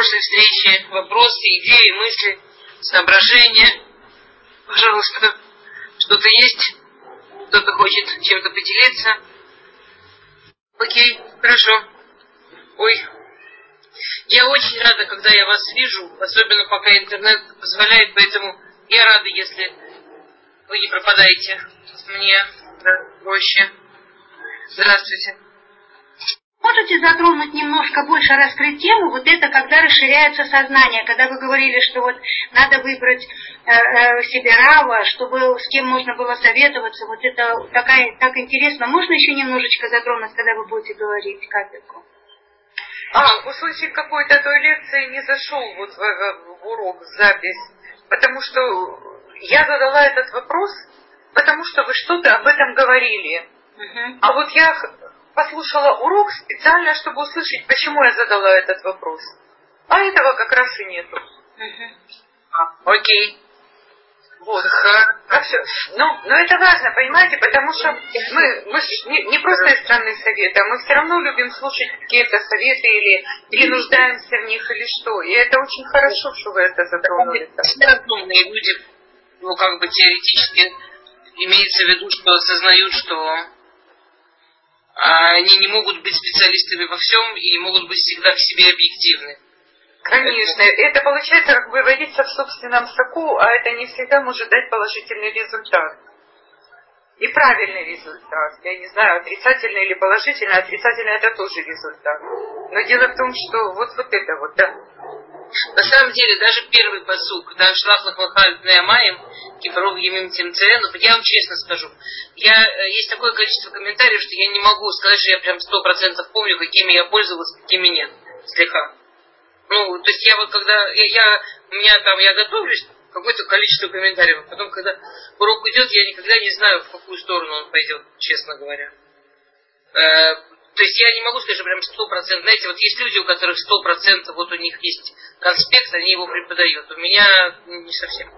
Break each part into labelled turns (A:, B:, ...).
A: прошлой встрече, вопросы, идеи, мысли, соображения. Пожалуйста, что-то есть? Кто-то хочет чем-то поделиться? Окей, хорошо. Ой, я очень рада, когда я вас вижу, особенно пока интернет позволяет, поэтому я рада, если вы не пропадаете. Мне да, проще. Здравствуйте.
B: Можете затронуть немножко больше, раскрыть тему, вот это, когда расширяется сознание, когда вы говорили, что вот надо выбрать э, э, себе рава, чтобы с кем можно было советоваться, вот это такая, так интересно. Можно еще немножечко затронуть, когда вы будете говорить капельку?
C: А, услышать какой-то той лекции не зашел вот в, в, в урок, в запись, потому что я задала этот вопрос, потому что вы что-то об этом говорили. Угу. А вот я послушала урок специально, чтобы услышать, почему я задала этот вопрос. А этого как раз и нету. Угу.
A: Окей.
C: Вот. А все. Ну, но это важно, понимаете, потому что мы, мы не, не просто из страны совета, мы все равно любим слушать какие-то советы или, или нуждаемся в них или что. И это очень хорошо, что вы это затронули.
A: Разумные люди, ну, как бы теоретически имеется в виду, что осознают, что они не могут быть специалистами во всем и не могут быть всегда к себе объективны.
C: Конечно, это получается как бы водиться в собственном соку, а это не всегда может дать положительный результат. И правильный результат. Я не знаю, отрицательный или положительный, отрицательный это тоже результат. Но дело в том, что вот, вот это вот, да.
A: На самом деле, даже первый посук, да, шлах лахмахаль неамаем, кипаров емим тимцену, я вам честно скажу, я, э, есть такое количество комментариев, что я не могу сказать, что я прям сто процентов помню, какими я пользовался, какими нет. Слегка. Ну, то есть я вот когда, я, я у меня там, я готовлюсь, какое-то количество комментариев, а потом, когда урок идет, я никогда не знаю, в какую сторону он пойдет, честно говоря. Э, то есть я не могу сказать, что прям сто процентов. Знаете, вот есть люди, у которых сто процентов, вот у них есть конспект, они его преподают. У меня не совсем.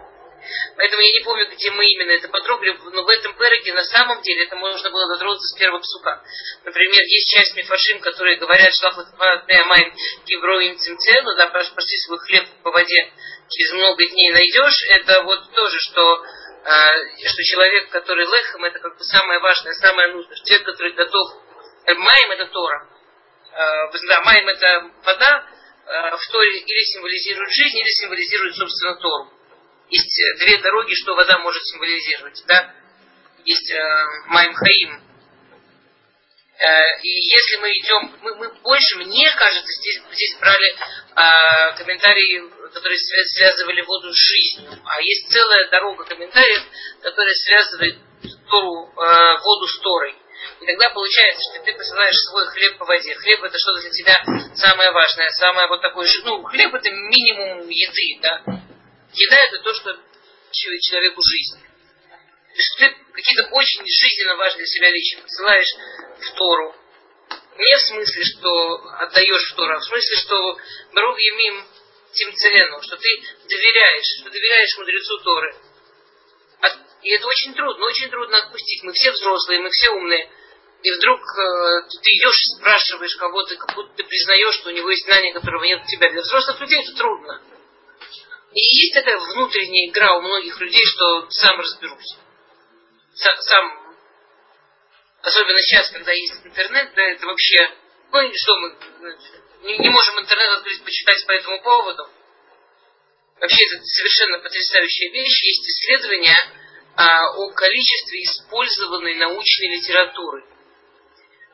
A: Поэтому я не помню, где мы именно это потрогали, но в этом переке на самом деле это можно было дотронуться с первого псука. Например, есть часть мифашим, которые говорят, что Ахматмайн Кивроим Цимцену, да, почти свой хлеб по воде через много дней найдешь, это вот тоже, что э, что человек, который лехом, это как бы самое важное, самое нужное. Человек, который готов... Э, Майм это Тора. Э, да, Майм это вода, э, в Торе или символизирует жизнь, или символизирует, собственно, Тору есть э, две дороги, что вода может символизировать. Да? Есть э, Майм Хаим. Э, и если мы идем, мы, мы больше, мне кажется, здесь, здесь брали э, комментарии, которые связывали воду с жизнью. А есть целая дорога комментариев, которая связывает Тору, э, воду с Торой. И тогда получается, что ты посылаешь свой хлеб по воде. Хлеб это что-то для тебя самое важное, самое вот такое, ну, хлеб это минимум еды, да. Еда это то, что человеку жизнь. То есть ты какие-то очень жизненно важные для себя вещи посылаешь в Тору. Не в смысле, что отдаешь в Тору, а в смысле, что Барух Емим Тимцелену, что ты доверяешь, что доверяешь мудрецу Торы. И это очень трудно, очень трудно отпустить. Мы все взрослые, мы все умные. И вдруг э, ты идешь и спрашиваешь кого-то, как будто ты признаешь, что у него есть знания, которого нет у тебя. Для взрослых людей это трудно. И есть такая внутренняя игра у многих людей, что сам разберусь. Сам, особенно сейчас, когда есть интернет, да, это вообще, ну, что мы, не, не можем интернет открыть, почитать по этому поводу. Вообще, это совершенно потрясающая вещь. Есть исследования а, о количестве использованной научной литературы.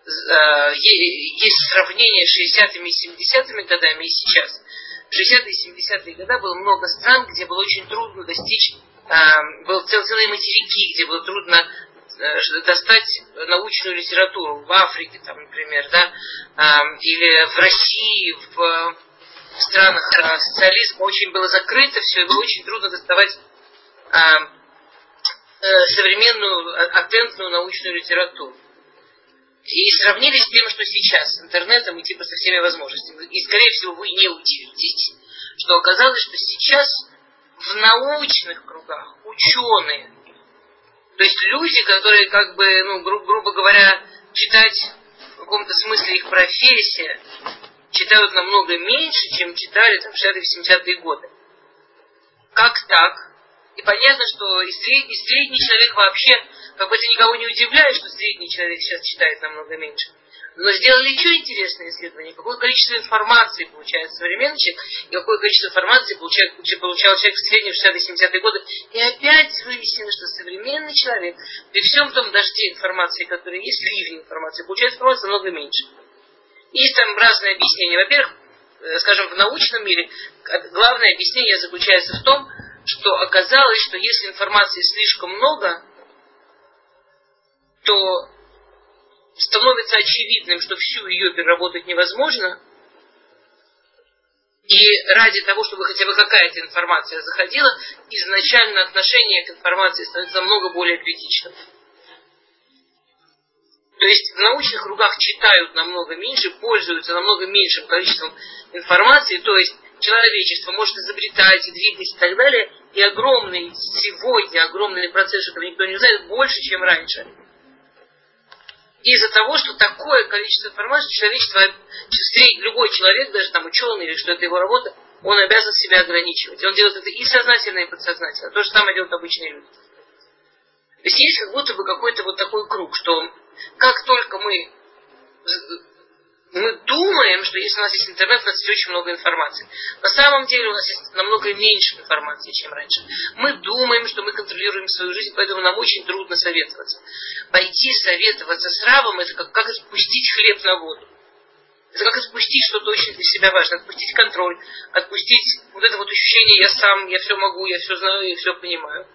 A: А, есть сравнение с 60-ми и 70-ми годами и сейчас. В 60-е и 70-е годы было много стран, где было очень трудно достичь, э, был цел, целые материки, где было трудно э, достать научную литературу. В Африке, там, например, да, э, или в России, в, в странах э, социализма очень было закрыто все, и было очень трудно доставать э, э, современную, атентную научную литературу. И сравнили с тем, что сейчас, с интернетом и типа со всеми возможностями. И, скорее всего, вы не удивитесь, что оказалось, что сейчас в научных кругах ученые, то есть люди, которые, как бы, ну, гру- грубо говоря, читать в каком-то смысле их профессия, читают намного меньше, чем читали там, в 60-70-е годы. Как так? И понятно, что и средний, и средний человек вообще, как бы это никого не удивляет, что средний человек сейчас читает намного меньше. Но сделали еще интересное исследование, какое количество информации получает современный человек, и какое количество информации получает, получал человек в среднем в 60-70-е годы. И опять выяснилось, что современный человек, при всем том дожде информации, который есть, ливне информации, получает информации намного меньше. Есть там разные объяснения. Во-первых, э, скажем, в научном мире главное объяснение заключается в том, что оказалось, что если информации слишком много, то становится очевидным, что всю ее переработать невозможно, и ради того, чтобы хотя бы какая-то информация заходила, изначально отношение к информации становится намного более критичным. То есть в научных кругах читают намного меньше, пользуются намного меньшим количеством информации, то есть человечество может изобретать, двигать и так далее, и огромный, сегодня огромный процесс, этого никто не знает, больше, чем раньше из-за того, что такое количество информации человечество, любой человек, даже там ученый или что это его работа, он обязан себя ограничивать. Он делает это и сознательно, и подсознательно. То же самое делают обычные люди. То есть есть как будто бы какой-то вот такой круг, что как только мы мы думаем, что если у нас есть интернет, у нас есть очень много информации. На самом деле у нас есть намного меньше информации, чем раньше. Мы думаем, что мы контролируем свою жизнь, поэтому нам очень трудно советоваться. Пойти советоваться с рабом, это как, как отпустить хлеб на воду. Это как отпустить что-то очень для себя важное, отпустить контроль, отпустить вот это вот ощущение «я сам, я все могу, я все знаю, я все понимаю».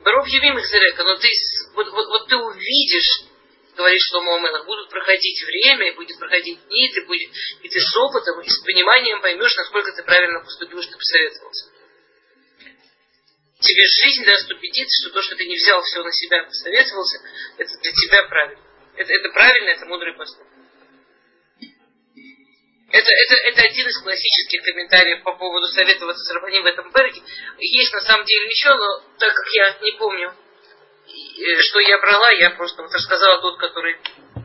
A: Баров Юмим их но ты, вот, вот, вот ты увидишь, говорит Шломо Амелах, будут проходить время, и будет проходить дни, и ты, будет, и ты с опытом и с пониманием поймешь, насколько ты правильно поступил, что посоветовался. Тебе жизнь даст убедиться, что то, что ты не взял все на себя, посоветовался, это для тебя правильно. Это, это правильно, это мудрый поступок. Это, это, это один из классических комментариев по поводу советоваться с Рабаним в этом перке. Есть на самом деле еще, но так как я не помню, что я брала, я просто вот рассказала тот, который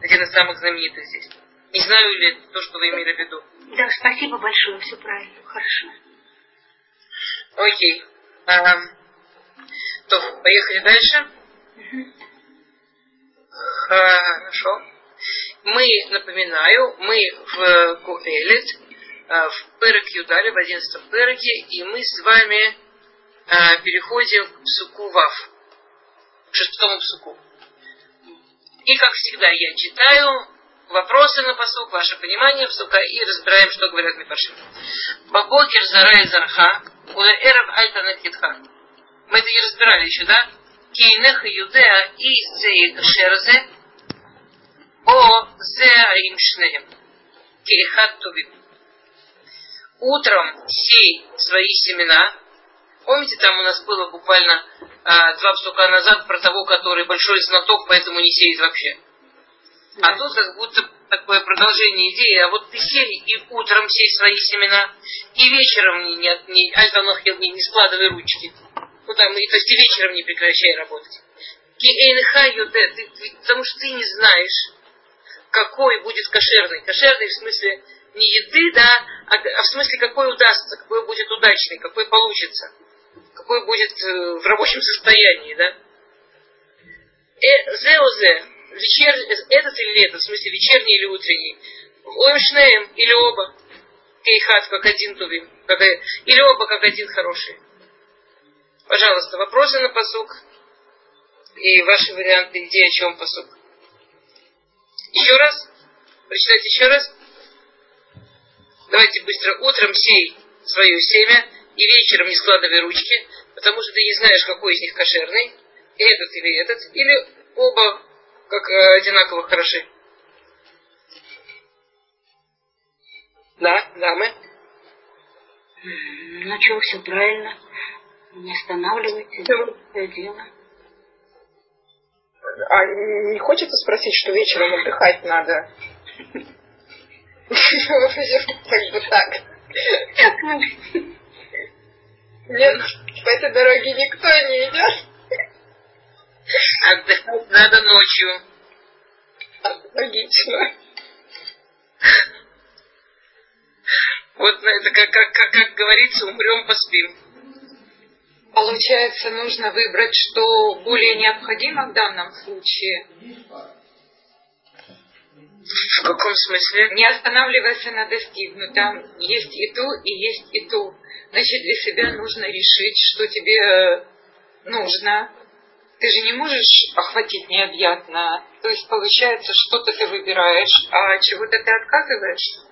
A: один из самых знаменитых здесь. Не знаю ли то, что вы имели в виду.
B: Да, спасибо большое, все правильно, хорошо.
A: Окей. А, то, поехали дальше. Хорошо. Мы, напоминаю, мы в Куэлит, а, в Перек Юдале, в 11 Переке, и мы с вами а, переходим к Суку Шестому псуку. И, как всегда, я читаю вопросы на посук, ваше понимание псука, и разбираем, что говорят Мипашим. Бабокер зара и зарха, ула эраб альтана китха. Мы это не разбирали еще, да? Кейнеха юдеа и зеи кашерзе, о зе аим шнеем. Кейхат тувим. Утром сей свои семена, Помните, там у нас было буквально а, два псука назад про того, который большой знаток, поэтому не сеет вообще. А да. А тут как будто такое продолжение идеи, а вот ты сей и утром сей свои семена, и вечером не, не, не, альтанохил не, не складывай ручки. Ну там, и, то есть и вечером не прекращай работать. Киэйнха юде, ты, ты, потому что ты не знаешь, какой будет кошерный. Кошерный в смысле не еды, да, а, а в смысле какой удастся, какой будет удачный, какой получится какой будет э, в рабочем состоянии, да? Э, зеозе, вечер, этот или этот, в смысле вечерний или утренний, Оймшнеем или оба, кейхат как один тувим, как, или оба как один хороший. Пожалуйста, вопросы на посук и ваши варианты идеи, о чем посук. Еще раз? Прочитайте еще раз. Давайте быстро. Утром сей свое семя, и вечером не складывай ручки, потому что ты не знаешь, какой из них кошерный, этот или этот, или оба как э, одинаково хороши. Да, дамы.
B: Ну что, все правильно. Не останавливайтесь, это дело.
C: А не хочется спросить, что вечером отдыхать надо? Как бы так. Нет, по этой дороге никто не идет.
A: Отдыхать надо ночью.
C: Логично.
A: Вот это как, как, как, как говорится, умрем, поспим.
C: Получается, нужно выбрать, что более необходимо в данном случае.
A: В каком смысле?
C: Не останавливайся на достигнутом. Есть и то, и есть и то. Значит, для себя нужно решить, что тебе э, нужно. Ты же не можешь охватить необъятно. То есть, получается, что-то ты выбираешь, а чего-то ты отказываешь.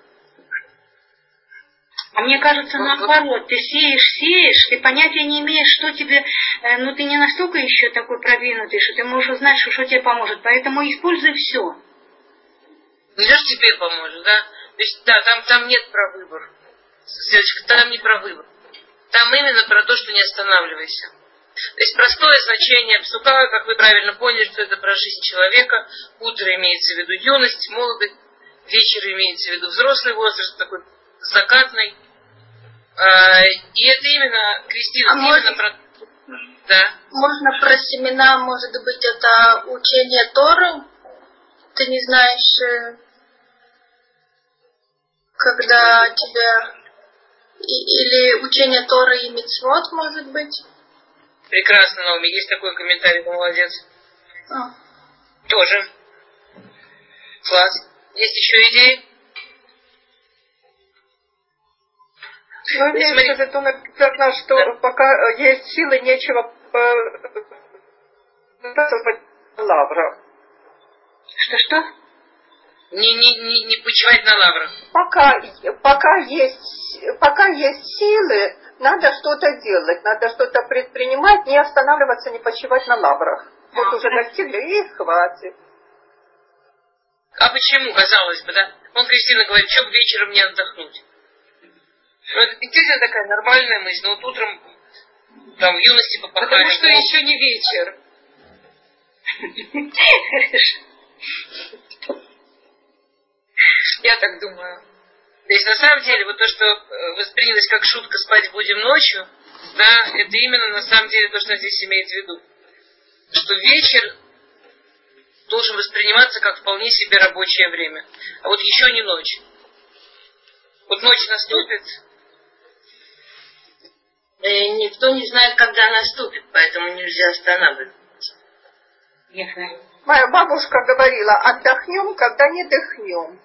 B: А мне кажется, наоборот, ты сеешь, сеешь, ты понятия не имеешь, что тебе, э, ну ты не настолько еще такой продвинутый, что ты можешь узнать, что, что тебе поможет. Поэтому используй все.
A: Не то, что тебе поможет, да? То есть, да, там, там нет про выбор. Светочка, там не про выбор. Там именно про то, что не останавливайся. То есть простое значение псука, как вы правильно поняли, что это про жизнь человека. Утро имеется в виду юность, молодость, вечер имеется в виду взрослый возраст, такой закатный. А, и это именно, Кристина, а именно может, про...
D: Да. Можно про семена, может быть, это учение Торы? Ты не знаешь, э, когда тебя... Или учение Торы и Мицвод, может быть?
A: Прекрасно, Наоми. Есть такой комментарий, молодец. А. Тоже. Класс. Есть еще идеи?
C: Ну, имеется в виду написано, что да. пока есть силы, нечего э, лаврах.
B: Что-что?
A: Не, не, не, не почивать на лаврах.
C: Пока, пока, есть, пока есть силы, надо что-то делать, надо что-то предпринимать, не останавливаться, не почивать на лаврах. Вот а, уже достигли, и хватит.
A: А почему, казалось бы, да? Он, Кристина говорит, что вечером не отдохнуть? Ну, это действительно такая нормальная мысль. Но вот утром, там, в юности попахали.
C: Потому что еще не вечер. Я так думаю.
A: То есть на самом деле вот то, что э, воспринялось как шутка спать будем ночью, да, это именно на самом деле то, что здесь имеет в виду. Что вечер должен восприниматься как вполне себе рабочее время. А вот еще не ночь. Вот ночь наступит,
E: Э, никто не знает, когда наступит, поэтому нельзя останавливаться.
C: Моя бабушка говорила, отдохнем, когда не дыхнем.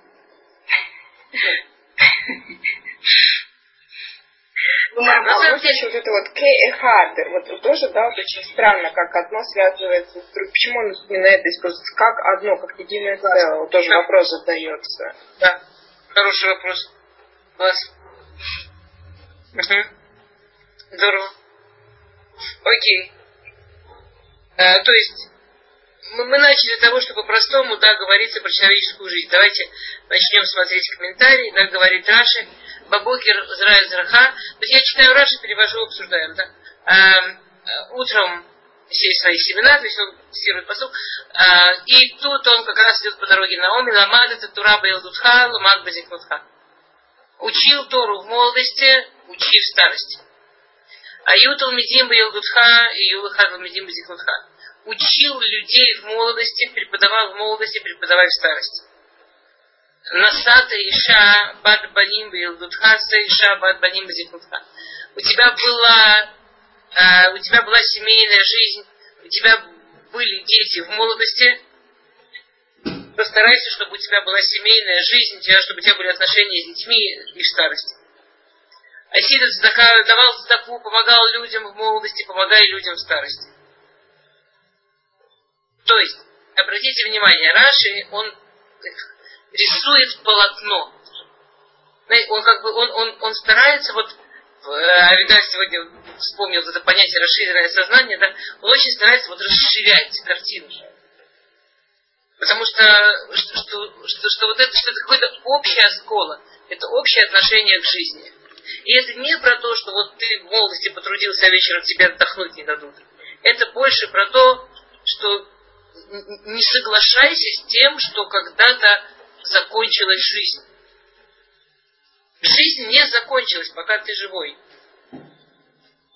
C: Ну, а вот еще вот это вот К вот тоже, да, вот очень странно, как одно связывается с другим. Почему он именно это используется? Как одно, как единое целое? Вот тоже да. вопрос задается.
A: Да, хороший вопрос. Класс. Угу. Здорово. Окей. А, то есть, мы, начали с того, что по-простому, да, говорится про человеческую жизнь. Давайте начнем смотреть комментарии, да, говорит Раши. Бабокер Зраэль Зраха. То есть я читаю Раши, перевожу, обсуждаем, да. А, утром сесть свои семена, то есть он цитирует посуд, а, и тут он как раз идет по дороге на Оми, ламад это тура баилдутха, ламад базикнутха. Учил Тору в молодости, учи в старости. Аю Талмидим Ялгутха и Юлаха Талмидим Зихнутха. Учил людей в молодости, преподавал в молодости, преподавал в старости. Насата Иша Бад Баним Ялгутха Иша Бад Баним Зихнутха. У тебя была а, у тебя была семейная жизнь, у тебя были дети в молодости, постарайся, чтобы у тебя была семейная жизнь, чтобы у тебя были отношения с детьми и в старости. Асидец давал цдаку, помогал людям в молодости, помогая людям в старости. То есть, обратите внимание, Раши, он рисует полотно. Он как бы, он, он, он старается вот Авигаль сегодня вспомнил это понятие расширенное сознание, да, он очень старается вот расширять картину. Потому что, что, что, что, вот это, что это какое-то общее скола, это общее отношение к жизни. И это не про то, что вот ты в молодости потрудился, а вечером тебе отдохнуть не дадут. Это больше про то, что не соглашайся с тем, что когда-то закончилась жизнь. Жизнь не закончилась, пока ты живой.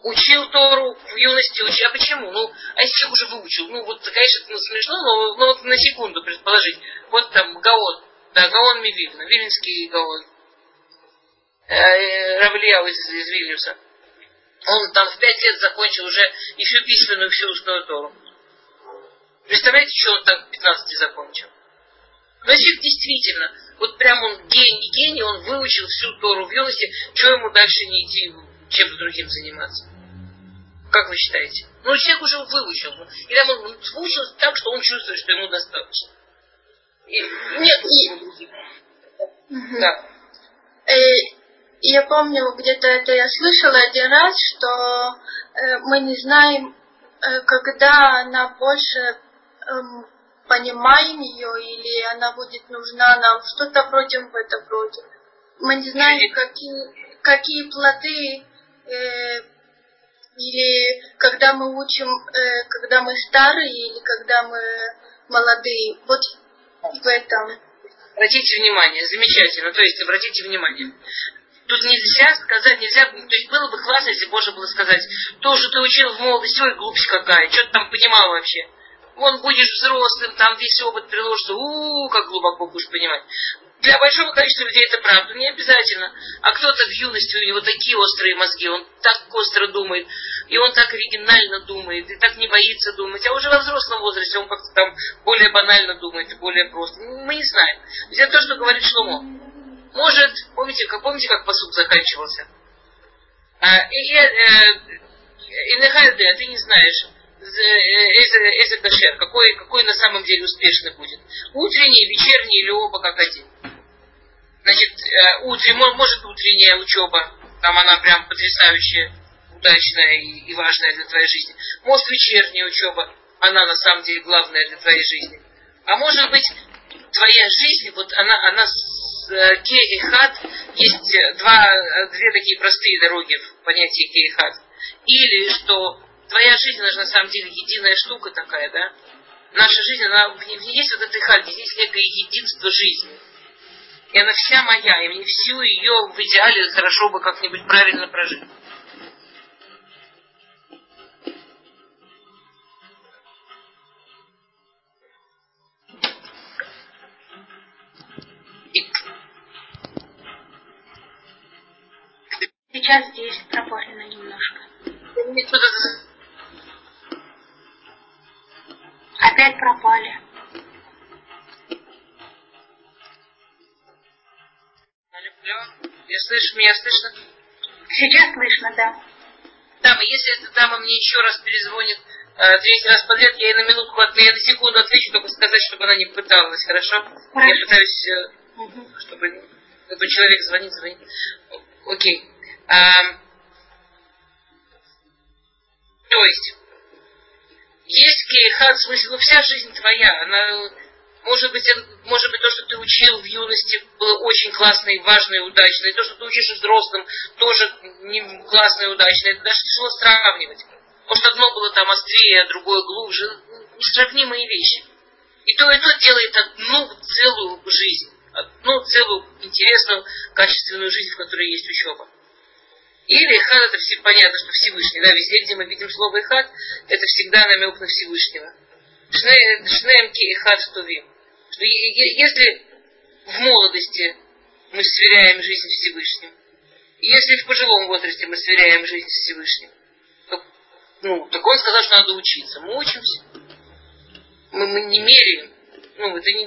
A: Учил Тору в юности, учил. А почему? Ну, а если человек уже выучил? Ну, вот, конечно, ну, смешно, но, но вот на секунду предположить. Вот там Гаон, да, Гаон Мивильна, Вильнинский Гаон э, из, из Вильнюса. Он там в пять лет закончил уже и всю письменную, всю устную Тору. Представляете, что он там в 15 закончил? Значит, действительно, вот прям он гений, гений, он выучил всю Тору в юности, что ему дальше не идти чем-то другим заниматься? Как вы считаете? Ну, человек уже выучил. И там он выучился так, что он чувствует, что ему достаточно. И, нет, и...
D: Угу. Да. Э, я помню, где-то это я слышала один раз, что э, мы не знаем, э, когда она больше понимаем ее или она будет нужна нам, что-то против в этом роде. Мы не знаем, какие, какие плоды э, или когда мы учим, э, когда мы старые или когда мы молодые. Вот в этом.
A: Обратите внимание, замечательно. То есть, обратите внимание. Тут нельзя сказать, нельзя, то есть было бы классно, если можно было сказать, то, что ты учил в молодости, ой, глупость какая, что ты там понимал вообще. Вон будешь взрослым, там весь опыт приложится, у, -у как глубоко будешь понимать. Для большого количества людей это правда, не обязательно. А кто-то в юности, у него такие острые мозги, он так остро думает, и он так оригинально думает, и так не боится думать. А уже во взрослом возрасте он как-то там более банально думает и более просто. Мы не знаем. Это то, что говорит Шломо. Может, помните, как, помните, как посуд заканчивался? А, и, и, э, и, и ты не знаешь, Эзе Кашер, какой, какой на самом деле успешный будет. Утренний, вечерний или оба как один. Значит, э, утренний, может утренняя учеба, там она прям потрясающая, удачная и, и важная для твоей жизни. Может вечерняя учеба, она на самом деле главная для твоей жизни. А может быть, твоя жизнь, вот она, она э, ке и хат, есть два, две такие простые дороги в понятии ке и хат. Или что твоя жизнь, она же на самом деле единая штука такая, да? Наша жизнь, она, в ней есть вот этой хаги, здесь некое единство жизни. И она вся моя, и мне всю ее в идеале хорошо бы как-нибудь правильно прожить.
B: Сейчас здесь пропорено немножко. Опять пропали.
A: Алло, я слышу, меня слышно?
B: Сейчас слышно, да.
A: Дама, если эта дама мне еще раз перезвонит э, третий раз подряд, я ей на минутку, я на секунду отвечу, только сказать, чтобы она не пыталась, хорошо? хорошо. Я пытаюсь, э, угу. чтобы, чтобы человек звонит, звонит. Окей. А, то есть, есть кейхат, в смысле, ну вся жизнь твоя, она, может быть, может быть, то, что ты учил в юности, было очень классно и важно и удачно, и то, что ты учишь взрослым, тоже не классно и удачно, это даже тяжело сравнивать. Может, одно было там острее, а другое глубже, несравнимые вещи. И то, и то делает одну целую жизнь, одну целую интересную, качественную жизнь, в которой есть учеба. Или Ихад это все понятно, что Всевышний. Да, везде, где мы видим слово Ихад, это всегда намек на Всевышнего. Шнеемки Ихад Тувим. Что если в молодости мы сверяем жизнь Всевышним, если в пожилом возрасте мы сверяем жизнь с Всевышним, то, ну, так он сказал, что надо учиться. Мы учимся. Мы, мы не меряем. Ну, это не...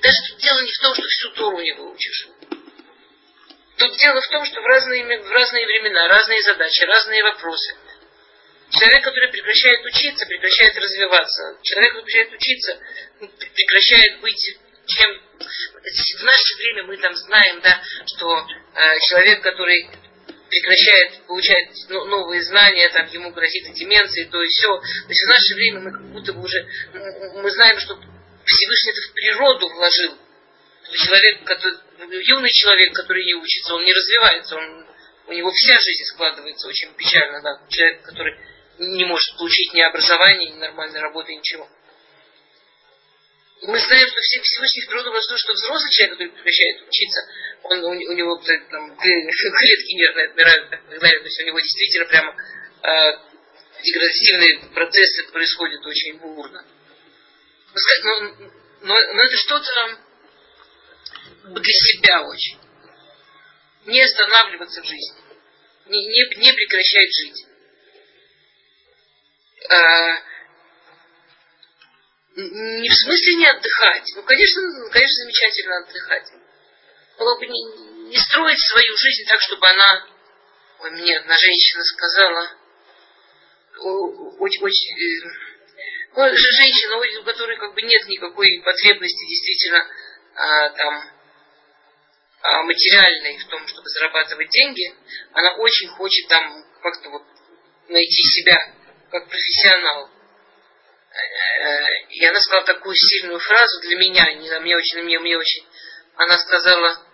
A: Даже дело не в том, что всю Тору не выучишь. Тут дело в том, что в разные, в разные времена, разные задачи, разные вопросы. Человек, который прекращает учиться, прекращает развиваться. Человек, который прекращает учиться, прекращает быть чем... В наше время мы там знаем, да, что э, человек, который прекращает получать новые знания, там ему грозит деменция, то и все. То есть в наше время мы как будто бы уже, мы знаем, что Всевышний это в природу вложил человек, который, юный человек, который не учится, он не развивается, он, у него вся жизнь складывается очень печально, да, человек, который не может получить ни образования, ни нормальной работы, ничего. И мы знаем, что все Всевышний природу вложил, что взрослый человек, который прекращает учиться, он, у, у него там, клетки нервные отмирают и так далее. То есть у него действительно прямо э, деградативные процессы происходят очень бурно. Но, но, но это что-то для себя очень. не останавливаться в жизни, не, не, не прекращать жить. А, не в смысле не отдыхать. Ну, конечно, конечно, замечательно отдыхать. Но не, не строить свою жизнь так, чтобы она... Ой, мне одна женщина сказала, очень, очень э, ну, женщина, у которой как бы нет никакой потребности действительно а, там материальной в том, чтобы зарабатывать деньги, она очень хочет там как-то вот найти себя как профессионал. Э, и она сказала такую сильную фразу для меня, не, мне очень, мне, мне очень. Она сказала,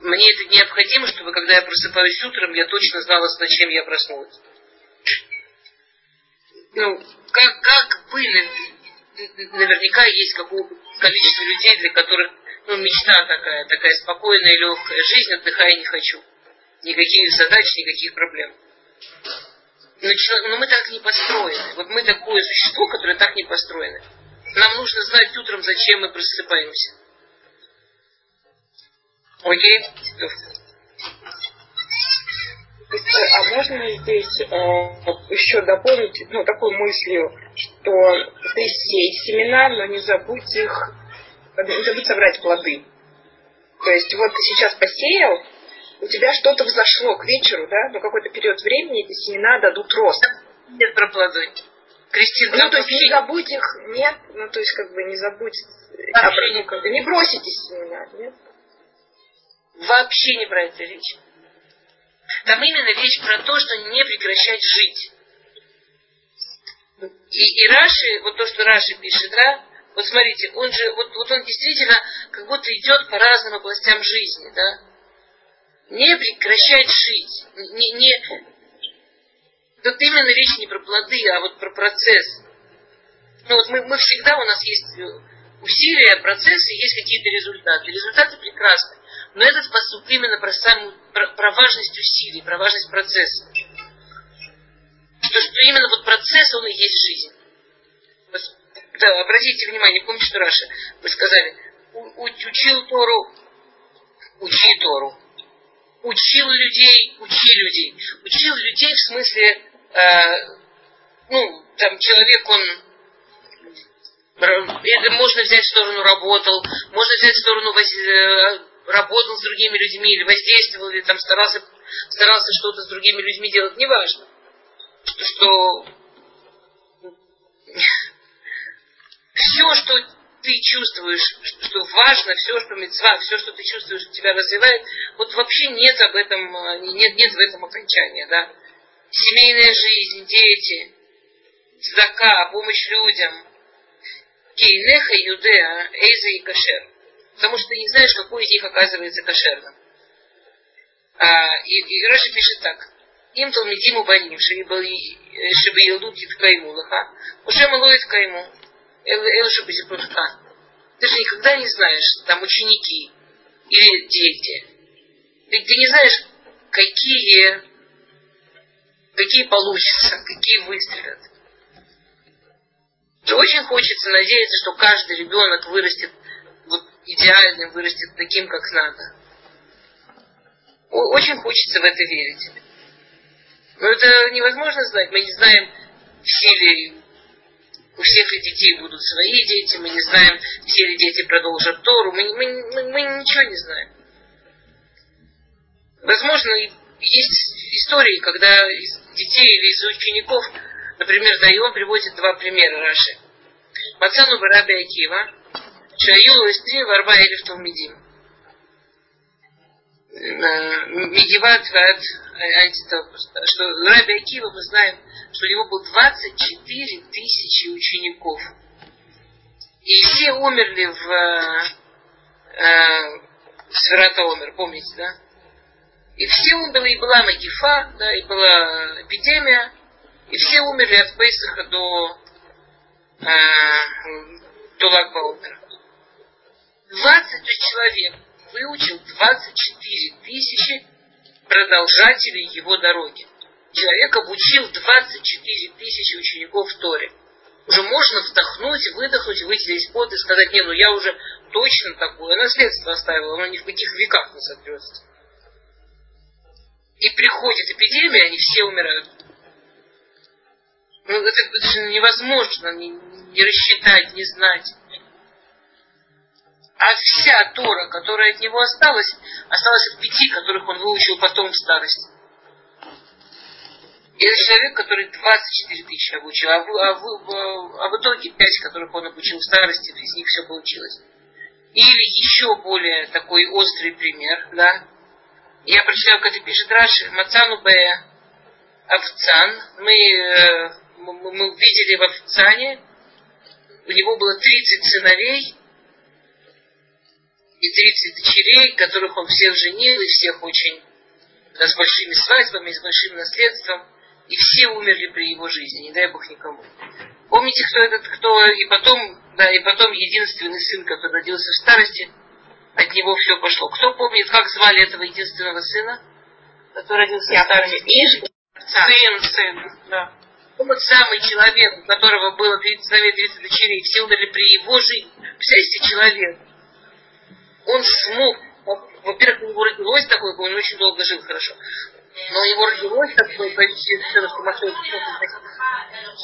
A: мне это необходимо, чтобы когда я просыпаюсь утром, я точно знала, с чем я проснулась. Ну, как, как бы наверняка есть какое количество людей, для которых ну, мечта такая, такая спокойная легкая жизнь, отдыхая не хочу. Никаких задач, никаких проблем. Но, но мы так не построены. Вот мы такое существо, которое так не построено. Нам нужно знать утром, зачем мы просыпаемся. Окей?
C: А можно здесь э, еще дополнить ну, такой мыслью, что ты сеять семена, но не забудь их, не забудь собрать плоды. То есть вот ты сейчас посеял, у тебя что-то взошло к вечеру, да, но какой-то период времени эти семена дадут рост.
A: Нет про плоды.
C: Кристина, ну, то есть не забудь их, нет, ну, то есть, как бы, не забудь,
A: как
C: бы, не бросите семена, нет?
A: Вообще не про это речь. Там именно речь про то, что не прекращать жить. И, и Раши, вот то, что Раши пишет, да, вот смотрите, он же, вот, вот он действительно как будто идет по разным областям жизни, да, не прекращать жить. Не, не... Тут именно речь не про плоды, а вот про процесс. Ну вот мы, мы всегда, у нас есть усилия, процессы, есть какие-то результаты. Результаты прекрасны. Но этот посуд именно про, сам, про, про важность усилий, про важность процесса. Что, что именно вот процесс, он и есть жизнь. Да, обратите внимание, помните, что Раша, вы сказали, у, учил Тору, учи Тору учил людей, учи людей. Учил людей в смысле, э, ну, там человек, он это можно взять в сторону работал, можно взять в сторону. Э, работал с другими людьми, или воздействовал, или там старался, старался что-то с другими людьми делать, неважно. Что все, что ты чувствуешь, что важно, все, что мецва, все, что ты чувствуешь, тебя развивает, вот вообще нет об этом, э, нет, нет в этом окончания, да. Семейная жизнь, дети, зака, помощь людям. Кейнеха, юдеа, эйза и кашер. Потому что ты не знаешь, какой из них оказывается кошерным. А, и, и Раша пишет так. Им талмидиму баним, чтобы елдут кайму лаха, уже малоид кайму. Элша Базипурха. Ты же никогда не знаешь, там ученики или дети. Ты, ты не знаешь, какие, какие получатся, какие выстрелят. И очень хочется надеяться, что каждый ребенок вырастет вот идеальным, вырастет таким, как надо. Очень хочется в это верить. Но это невозможно знать. Мы не знаем, все ли у всех ли детей будут свои дети, мы не знаем, все ли дети продолжат Тору, мы, мы, мы, мы ничего не знаем. Возможно, есть истории, когда из детей или из учеников, например, да, и он приводит два примера Раши. Мацану Бараби Акива, Шаю Эстри Варба Элиф Талмидим. Мегиват Ват что Раби Акива, мы знаем, что у него было 24 тысячи учеников. И все умерли в, э, в Сверата умер, помните, да? И все умерли, и была Магифа, да, и была эпидемия, и все умерли от Пейсаха до, э, до Лагба умер. 20 человек выучил 24 тысячи продолжателей его дороги. Человек обучил 24 тысячи учеников Торе. Уже можно вздохнуть, выдохнуть, выйти пот и сказать, не, ну я уже точно такое наследство оставил, оно ни в каких веках не сотрется. и приходит эпидемия, они все умирают. Ну, это, это же невозможно не, не рассчитать, не знать. А вся Тора, которая от него осталась, осталась от пяти, которых он выучил потом в старости. И это человек, который 24 тысячи обучил, а в, а, в, а в итоге 5, которых он обучил в старости, из них все получилось. Или еще более такой острый пример, да. Я прочитала, как это пишет Раши, Мацану Б. Овцан. Мы, э, мы, мы видели в Овцане, у него было 30 сыновей и 30 дочерей, которых он всех женил и всех очень да, с большими свадьбами, с большим наследством. И все умерли при его жизни, не дай бог никому. Помните, кто этот, кто и потом, да, и потом единственный сын, который родился в старости, от него все пошло. Кто помнит, как звали этого единственного сына, который родился в старости? Сын, сын, да. Тот самый человек, у которого было 30 сыновей, 30 дочерей, все умерли при его жизни, представьте, человек. Он смог, во-первых, у него родилось такое, он очень долго жил хорошо но у него родилось такое совершенно сумасшедшее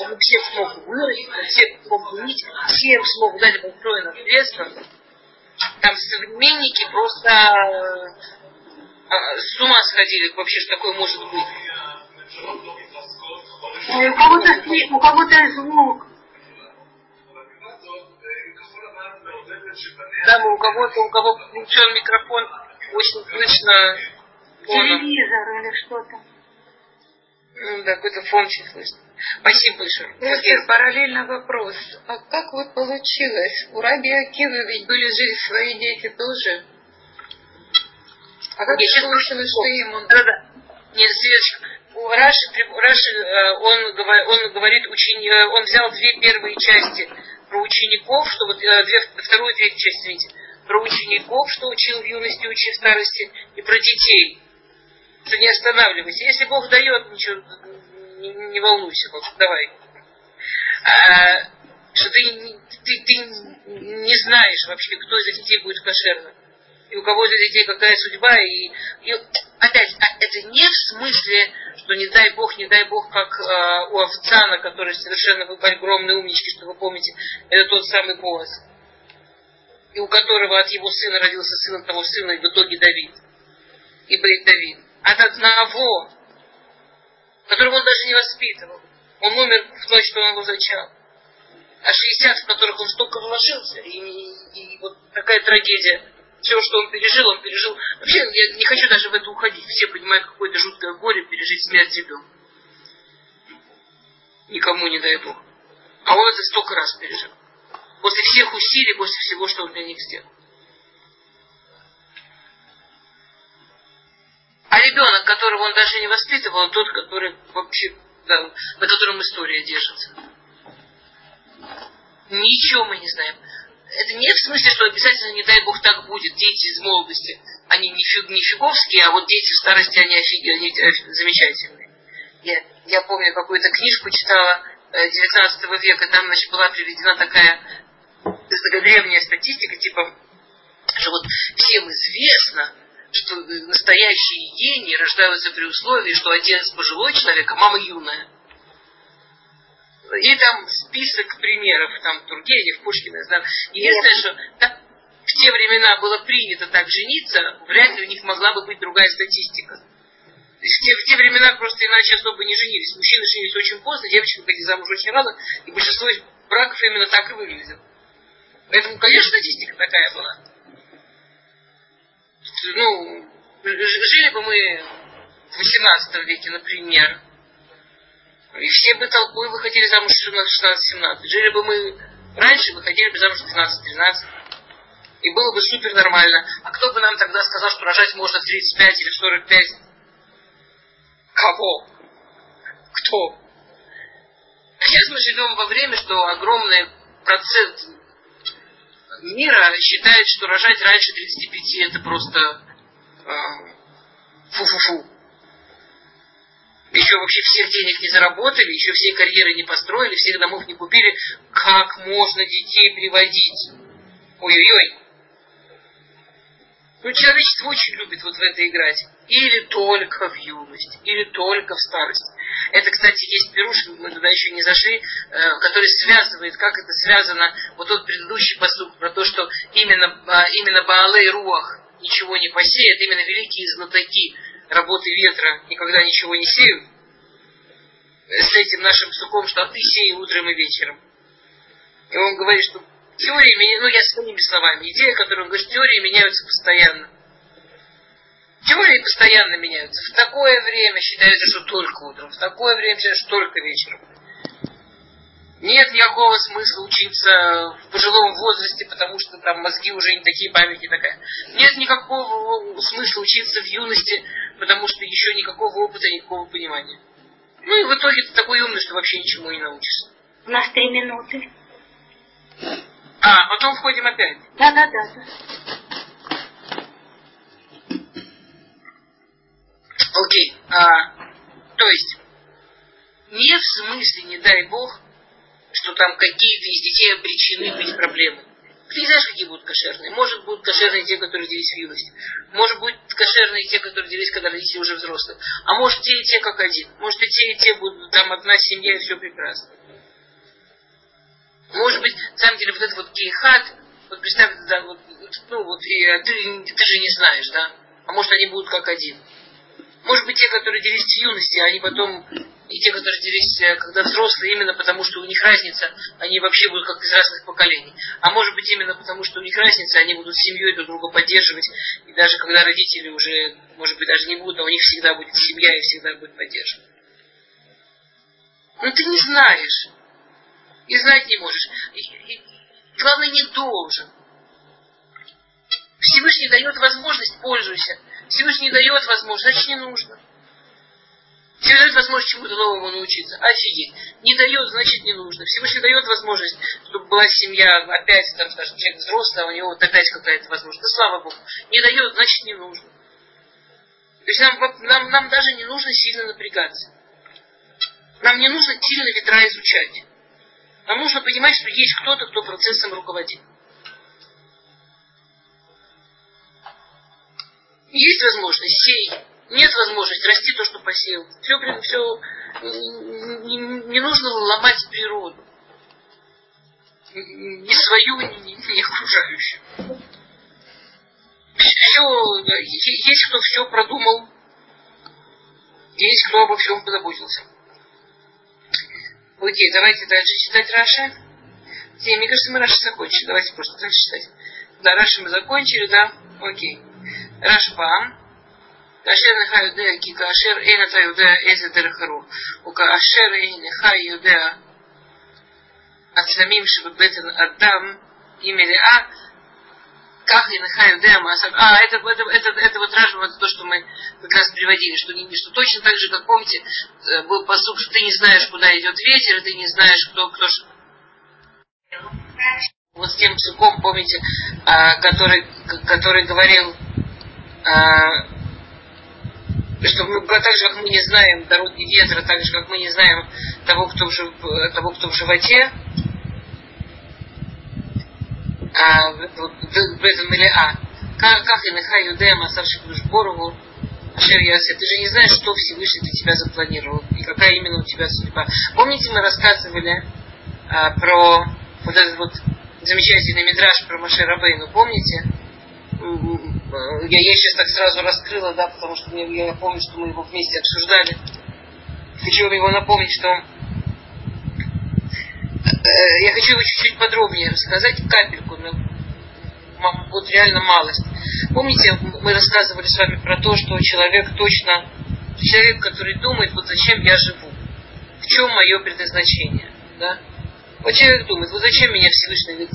A: Он всех смог вырастить, всех смог женить, всем смог дать большое наследство. Там современники просто а, с ума сходили вообще, что такое может быть.
B: У кого-то у кого-то звук.
A: Да, у кого-то, у кого включен микрофон, очень слышно
B: телевизор или что-то.
A: Ну, да, какой-то фон очень слышно. Спасибо большое.
C: Профессор, параллельно вопрос. А как вот получилось? У Раби Акивы ведь были же свои дети тоже. А как Я получилось, что им он...
A: Да, да. Нет, Светочка, у Раши, Раши э, он, он говорит, учени, э, он взял две первые части про учеников, что вот э, две, вторую третью часть, извините, про учеников, что учил в юности, учил в старости, и про детей что не останавливайся. Если Бог дает, ничего, не, не волнуйся, Бог, давай. А, что ты, ты, ты не знаешь вообще, кто из этих детей будет кошерным. И у кого из детей какая судьба. И, и опять, а это не в смысле, что не дай Бог, не дай Бог, как э, у Овцана, который совершенно вы огромные умнички, что вы помните, это тот самый Боаз. И у которого от его сына родился сын того сына, и в итоге Давид. И Брит Давид от одного, которого он даже не воспитывал. Он умер в ночь, что он его зачал. А 60, в которых он столько вложился, и, и, и вот такая трагедия. Все, что он пережил, он пережил. Вообще, я не хочу даже в это уходить. Все понимают, какое-то жуткое горе пережить смерть ребенка. Никому не дай Бог. А он это столько раз пережил. После всех усилий, после всего, что он для них сделал. А ребенок, которого он даже не воспитывал, тот, который вообще, да, на котором история держится. Ничего мы не знаем. Это не в смысле, что обязательно, не дай Бог, так будет. Дети из молодости, они не, фиг, не фиговские, а вот дети в старости, они, офиг... они замечательные. Я, я помню, какую-то книжку читала 19 э, века, там, значит, была приведена такая, древняя статистика, типа, что вот всем известно, что настоящие гении рождаются при условии, что отец пожилой человек, а мама юная. И там список примеров, там Тургенев, Пушкин, я знаю. Единственное, что так, в те времена было принято так жениться, вряд ли у них могла бы быть другая статистика. В те, в те времена просто иначе особо не женились. Мужчины женились очень поздно, девочки выходили замуж очень рано, и большинство браков именно так и выглядит. Поэтому, конечно, статистика такая была ну, жили бы мы в 18 веке, например, и все бы толпой выходили замуж в 16-17. Жили бы мы раньше, выходили бы замуж в 12-13. И было бы супер нормально. А кто бы нам тогда сказал, что рожать можно в 35 или в 45? Кого? Кто? Сейчас мы живем во время, что огромный процент мира считает, что рожать раньше 35 это просто а, фу-фу-фу. Еще вообще всех денег не заработали, еще все карьеры не построили, всех домов не купили. Как можно детей приводить? Ой-ой-ой. Ну, человечество очень любит вот в это играть. Или только в юность, или только в старость. Это, кстати, есть пируш, мы туда еще не зашли, э, который связывает, как это связано, вот тот предыдущий поступ про то, что именно, а, именно Баалей Руах ничего не посеет, именно великие знатоки работы ветра никогда ничего не сеют, с этим нашим суком, что а ты сей утром и вечером. И он говорит, что теории, ну я своими словами, идея, которую он говорит, теории меняются постоянно. Теории постоянно меняются. В такое время считается, что только утром, в такое время считается, что только вечером. Нет никакого смысла учиться в пожилом возрасте, потому что там мозги уже не такие, памяти такая. Нет никакого смысла учиться в юности, потому что еще никакого опыта, никакого понимания. Ну и в итоге ты такой умный, что вообще ничему не научишься.
B: У нас три минуты.
A: А, потом входим опять.
B: Да, да, да.
A: Окей. А, то есть, не в смысле, не дай бог, что там какие-то из детей обречены быть проблемой. Ты не знаешь, какие будут кошерные. Может, будут кошерные те, которые родились в юности. Может, будут кошерные те, которые родились, когда родители уже взрослые. А может, те и те как один. Может, и те, и те будут там одна семья, и все прекрасно. Может быть, на самом деле, вот этот вот кейхат, вот представь, да, вот, ну вот, и, а ты, ты же не знаешь, да? А может, они будут как один. Может быть, те, которые родились в юности, они потом и те, которые родились, э, когда взрослые, именно потому, что у них разница, они вообще будут как из разных поколений. А может быть, именно потому, что у них разница, они будут семьей друг друга поддерживать. И даже когда родители уже, может быть, даже не будут, а у них всегда будет семья и всегда будет поддерживать. Но ты не знаешь. И знать не можешь. И, и, главное, не должен. Всевышний дает возможность, пользуйся. Всевышний дает возможность, значит не нужно. Всевышний дает возможность чему-то новому научиться. Офигеть. Не дает, значит не нужно. Всевышний дает возможность, чтобы была семья опять, там, скажем, человек взрослый, а у него вот опять какая-то возможность. Да слава Богу. Не дает, значит не нужно. То есть нам, нам, нам даже не нужно сильно напрягаться. Нам не нужно сильно ветра изучать. Нам нужно понимать, что есть кто-то, кто процессом руководит. Есть возможность, сей. Нет возможности, расти то, что посеял. Все, все не, не нужно ломать природу. Ни свою, ни, ни окружающую. Все, есть кто все продумал, есть кто обо всем позаботился. Окей, давайте дальше читать Раша. Те, мне кажется, мы Раша закончили. Давайте просто дальше читать. Да, Раша мы закончили, да? Окей. Рашбам. כאשר אינך יודע כי כאשר אין אתה יודע איזה דרך הרוח, וכאשר אינך יודע הצלמים שבבטן אדם היא מלאה, как и יודע Масав. А, это, это, это, это вот Раша, вот то, что мы как раз приводили, что, что точно так же, как помните, был посуд, что ты не знаешь, куда идет ветер, ты не знаешь, кто, кто вот с тем псуком, помните, а, который, который говорил, а, что мы, так же, как мы не знаем дороги ветра, так же, как мы не знаем того, кто в, того, кто в животе, а, в этом или а. Как и Неха Юдея Масавши Борову, Ашер Ясе, ты же не знаешь, что Всевышний для тебя запланировал, и какая именно у тебя судьба. Помните, мы рассказывали а, про вот этот вот замечательный мидраж про Маше Рабейну, помните? Я, я сейчас так сразу раскрыла, да, потому что я, я помню, что мы его вместе обсуждали. Хочу его напомнить, что э, я хочу его чуть-чуть подробнее рассказать, капельку, но вот реально малость. Помните, мы рассказывали с вами про то, что человек точно, человек, который думает, вот зачем я живу, в чем мое предназначение, да? Вот человек думает, вот зачем меня Всевышний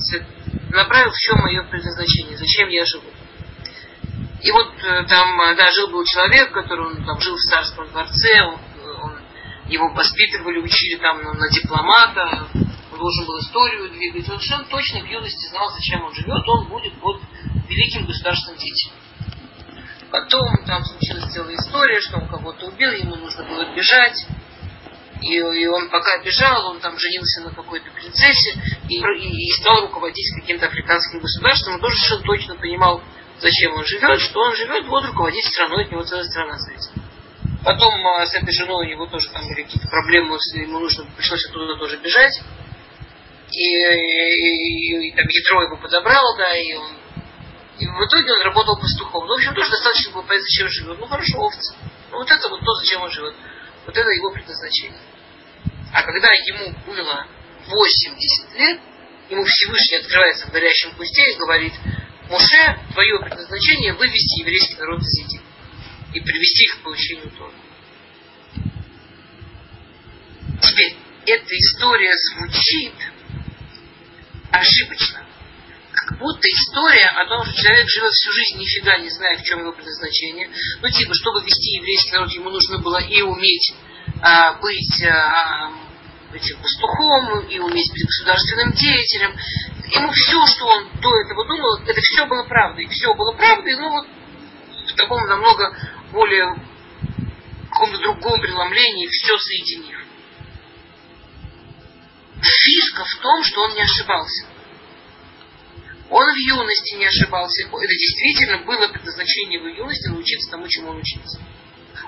A: направил, в чем мое предназначение, зачем я живу. И вот э, там, э, да, жил был человек, который он там жил в царском дворце, он, он, его воспитывали, учили там ну, на дипломата, он должен был историю двигать. Он совершенно точно в юности знал, зачем он живет, он будет вот великим государственным деятелем. Потом там случилась целая история, что он кого-то убил, ему нужно было бежать. И, и он пока бежал, он там женился на какой-то принцессе и, и, и стал руководить каким-то африканским государством. Он тоже совершенно точно понимал, зачем он живет, что он живет, вот руководить страной, от него целая страна зависит. Потом а, с этой женой у него тоже там были какие-то проблемы, ему нужно, пришлось оттуда тоже бежать. И, и, и, и там ядро его подобрало, да, и он и в итоге он работал пастухом. Ну, в общем, тоже достаточно было понять, зачем живет. Ну, хорошо, овцы. Ну, вот это вот то, зачем он живет. Вот это его предназначение. А когда ему было 80 лет, ему Всевышний открывается в горящем кусте и говорит, Муше, твое предназначение вывести еврейский народ из Египта и привести их к получению Тора. Теперь, эта история звучит ошибочно. Как будто история о том, что человек живет всю жизнь, нифига не зная, в чем его предназначение. Ну, типа, чтобы вести еврейский народ, ему нужно было и уметь а, быть а, этим пастухом, и уметь быть государственным деятелем. Ему все, что он до этого думал, это все было правдой. Все было правдой, но вот в таком намного более каком-то другом преломлении, все соединив. Фишка в том, что он не ошибался. Он в юности не ошибался. Это действительно было предназначение в юности научиться тому, чему он учился.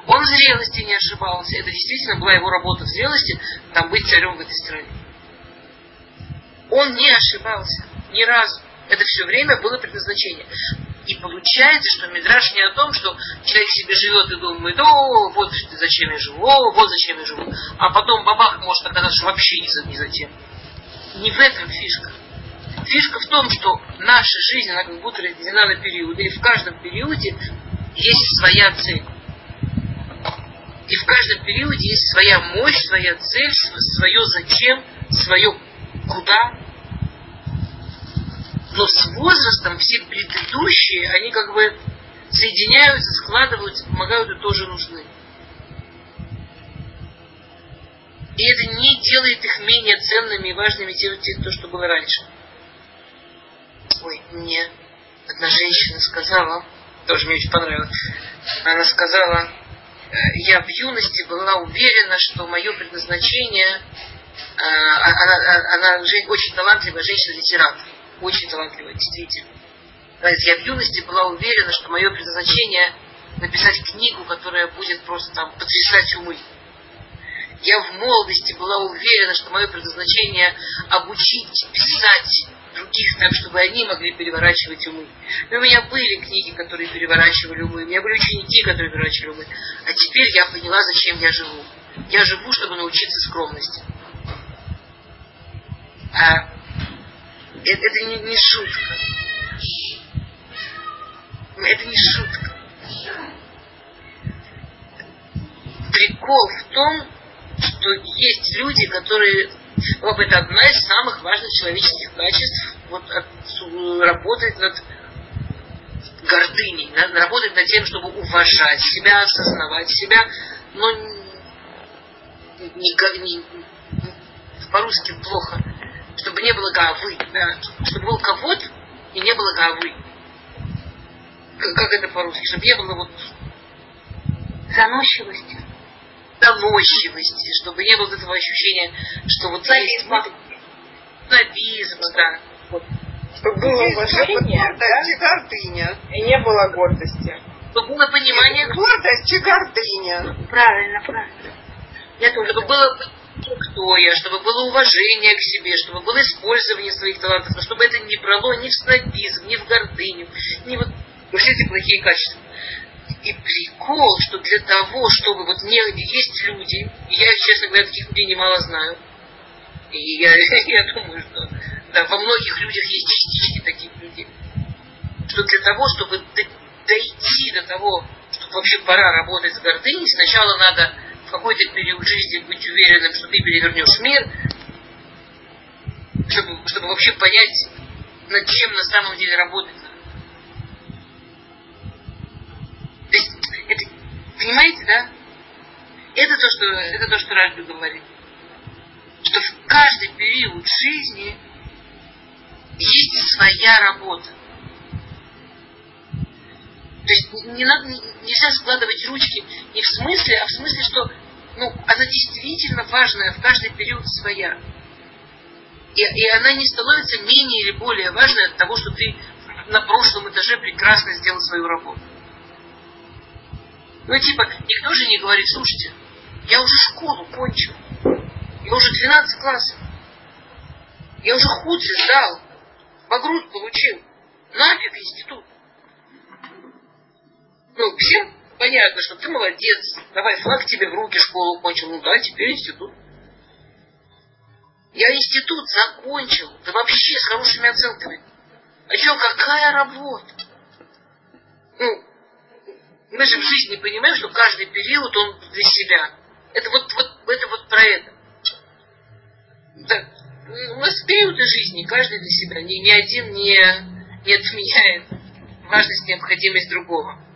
A: Он в зрелости не ошибался. Это действительно была его работа в зрелости, там быть царем в этой стране. Он не ошибался ни разу. Это все время было предназначение. И получается, что Мидраш не о том, что человек себе живет и думает, о, вот зачем я живу, о, вот зачем я живу. А потом бабах может оказаться, что вообще за, затем. Не в этом фишка. Фишка в том, что наша жизнь, она как будто разделена на периоды, и в каждом периоде есть своя цель. И в каждом периоде есть своя мощь, своя цель, свое зачем, свое куда. Но с возрастом все предыдущие, они как бы соединяются, складываются, помогают и тоже нужны. И это не делает их менее ценными и важными, чем то, что было раньше. Ой, мне одна женщина сказала, тоже мне очень понравилось, она сказала, «Э, я в юности была уверена, что мое предназначение, э, она, она, она очень талантливая женщина-литератор, очень талантливая, действительно. Я в юности была уверена, что мое предназначение написать книгу, которая будет просто там потрясать умы. Я в молодости была уверена, что мое предназначение обучить писать других так, чтобы они могли переворачивать умы. И у меня были книги, которые переворачивали умы, у меня были ученики, которые переворачивали умы. А теперь я поняла, зачем я живу. Я живу, чтобы научиться скромности. А это, это не, не шутка. Это не шутка. Прикол в том, что есть люди, которые вот это одна из самых важных человеческих качеств, вот работает над гордыней, да, работает над тем, чтобы уважать себя, осознавать себя, но не, не, не, по-русски плохо, чтобы не было гавы, да, чтобы был кого-то и не было гавы. Как, как это по-русски? Чтобы не было вот
B: заносчивости
A: заносчивости, чтобы не было этого ощущения, что вот есть снобизм, да. Вот.
C: Чтобы было уважение, да? и гордыня. И не было гордости.
A: Чтобы было понимание...
C: Гордость и гордыня.
B: Правильно, правильно.
A: Я тоже чтобы было кто я, чтобы было уважение к себе, чтобы было использование своих талантов, но чтобы это не брало ни в снобизм, ни в гордыню, ни вот все эти плохие качества. И прикол, что для того, чтобы вот не есть люди, я, честно говоря, таких людей немало знаю, и я, я думаю, что да, во многих людях есть частички таких людей, что для того, чтобы дойти до того, что вообще пора работать с гордыней, сначала надо какой-то период жизни быть уверенным, что ты перевернешь мир, чтобы, чтобы вообще понять, над чем на самом деле работать То есть, это, понимаете, да? Это то, что, это то, что Ральби говорит. Что в каждый период жизни есть своя работа. То есть не надо, нельзя складывать ручки не в смысле, а в смысле, что ну, она действительно важная, в каждый период своя. И, и она не становится менее или более важной от того, что ты на прошлом этаже прекрасно сделал свою работу. Ну, типа, никто же не говорит, слушайте, я уже школу кончил, я уже 12 классов, я уже худзи сдал, багрут получил, нафиг институт. Ну, всем понятно, что ты молодец, давай флаг тебе в руки, школу кончил, ну да, теперь институт. Я институт закончил, да вообще с хорошими оценками. А что, какая работа? Ну, мы же в жизни понимаем, что каждый период он для себя. Это вот, вот, это вот про это. Да, у нас периоды жизни, каждый для себя. Ни, ни один не, не отменяет важность, необходимость другого.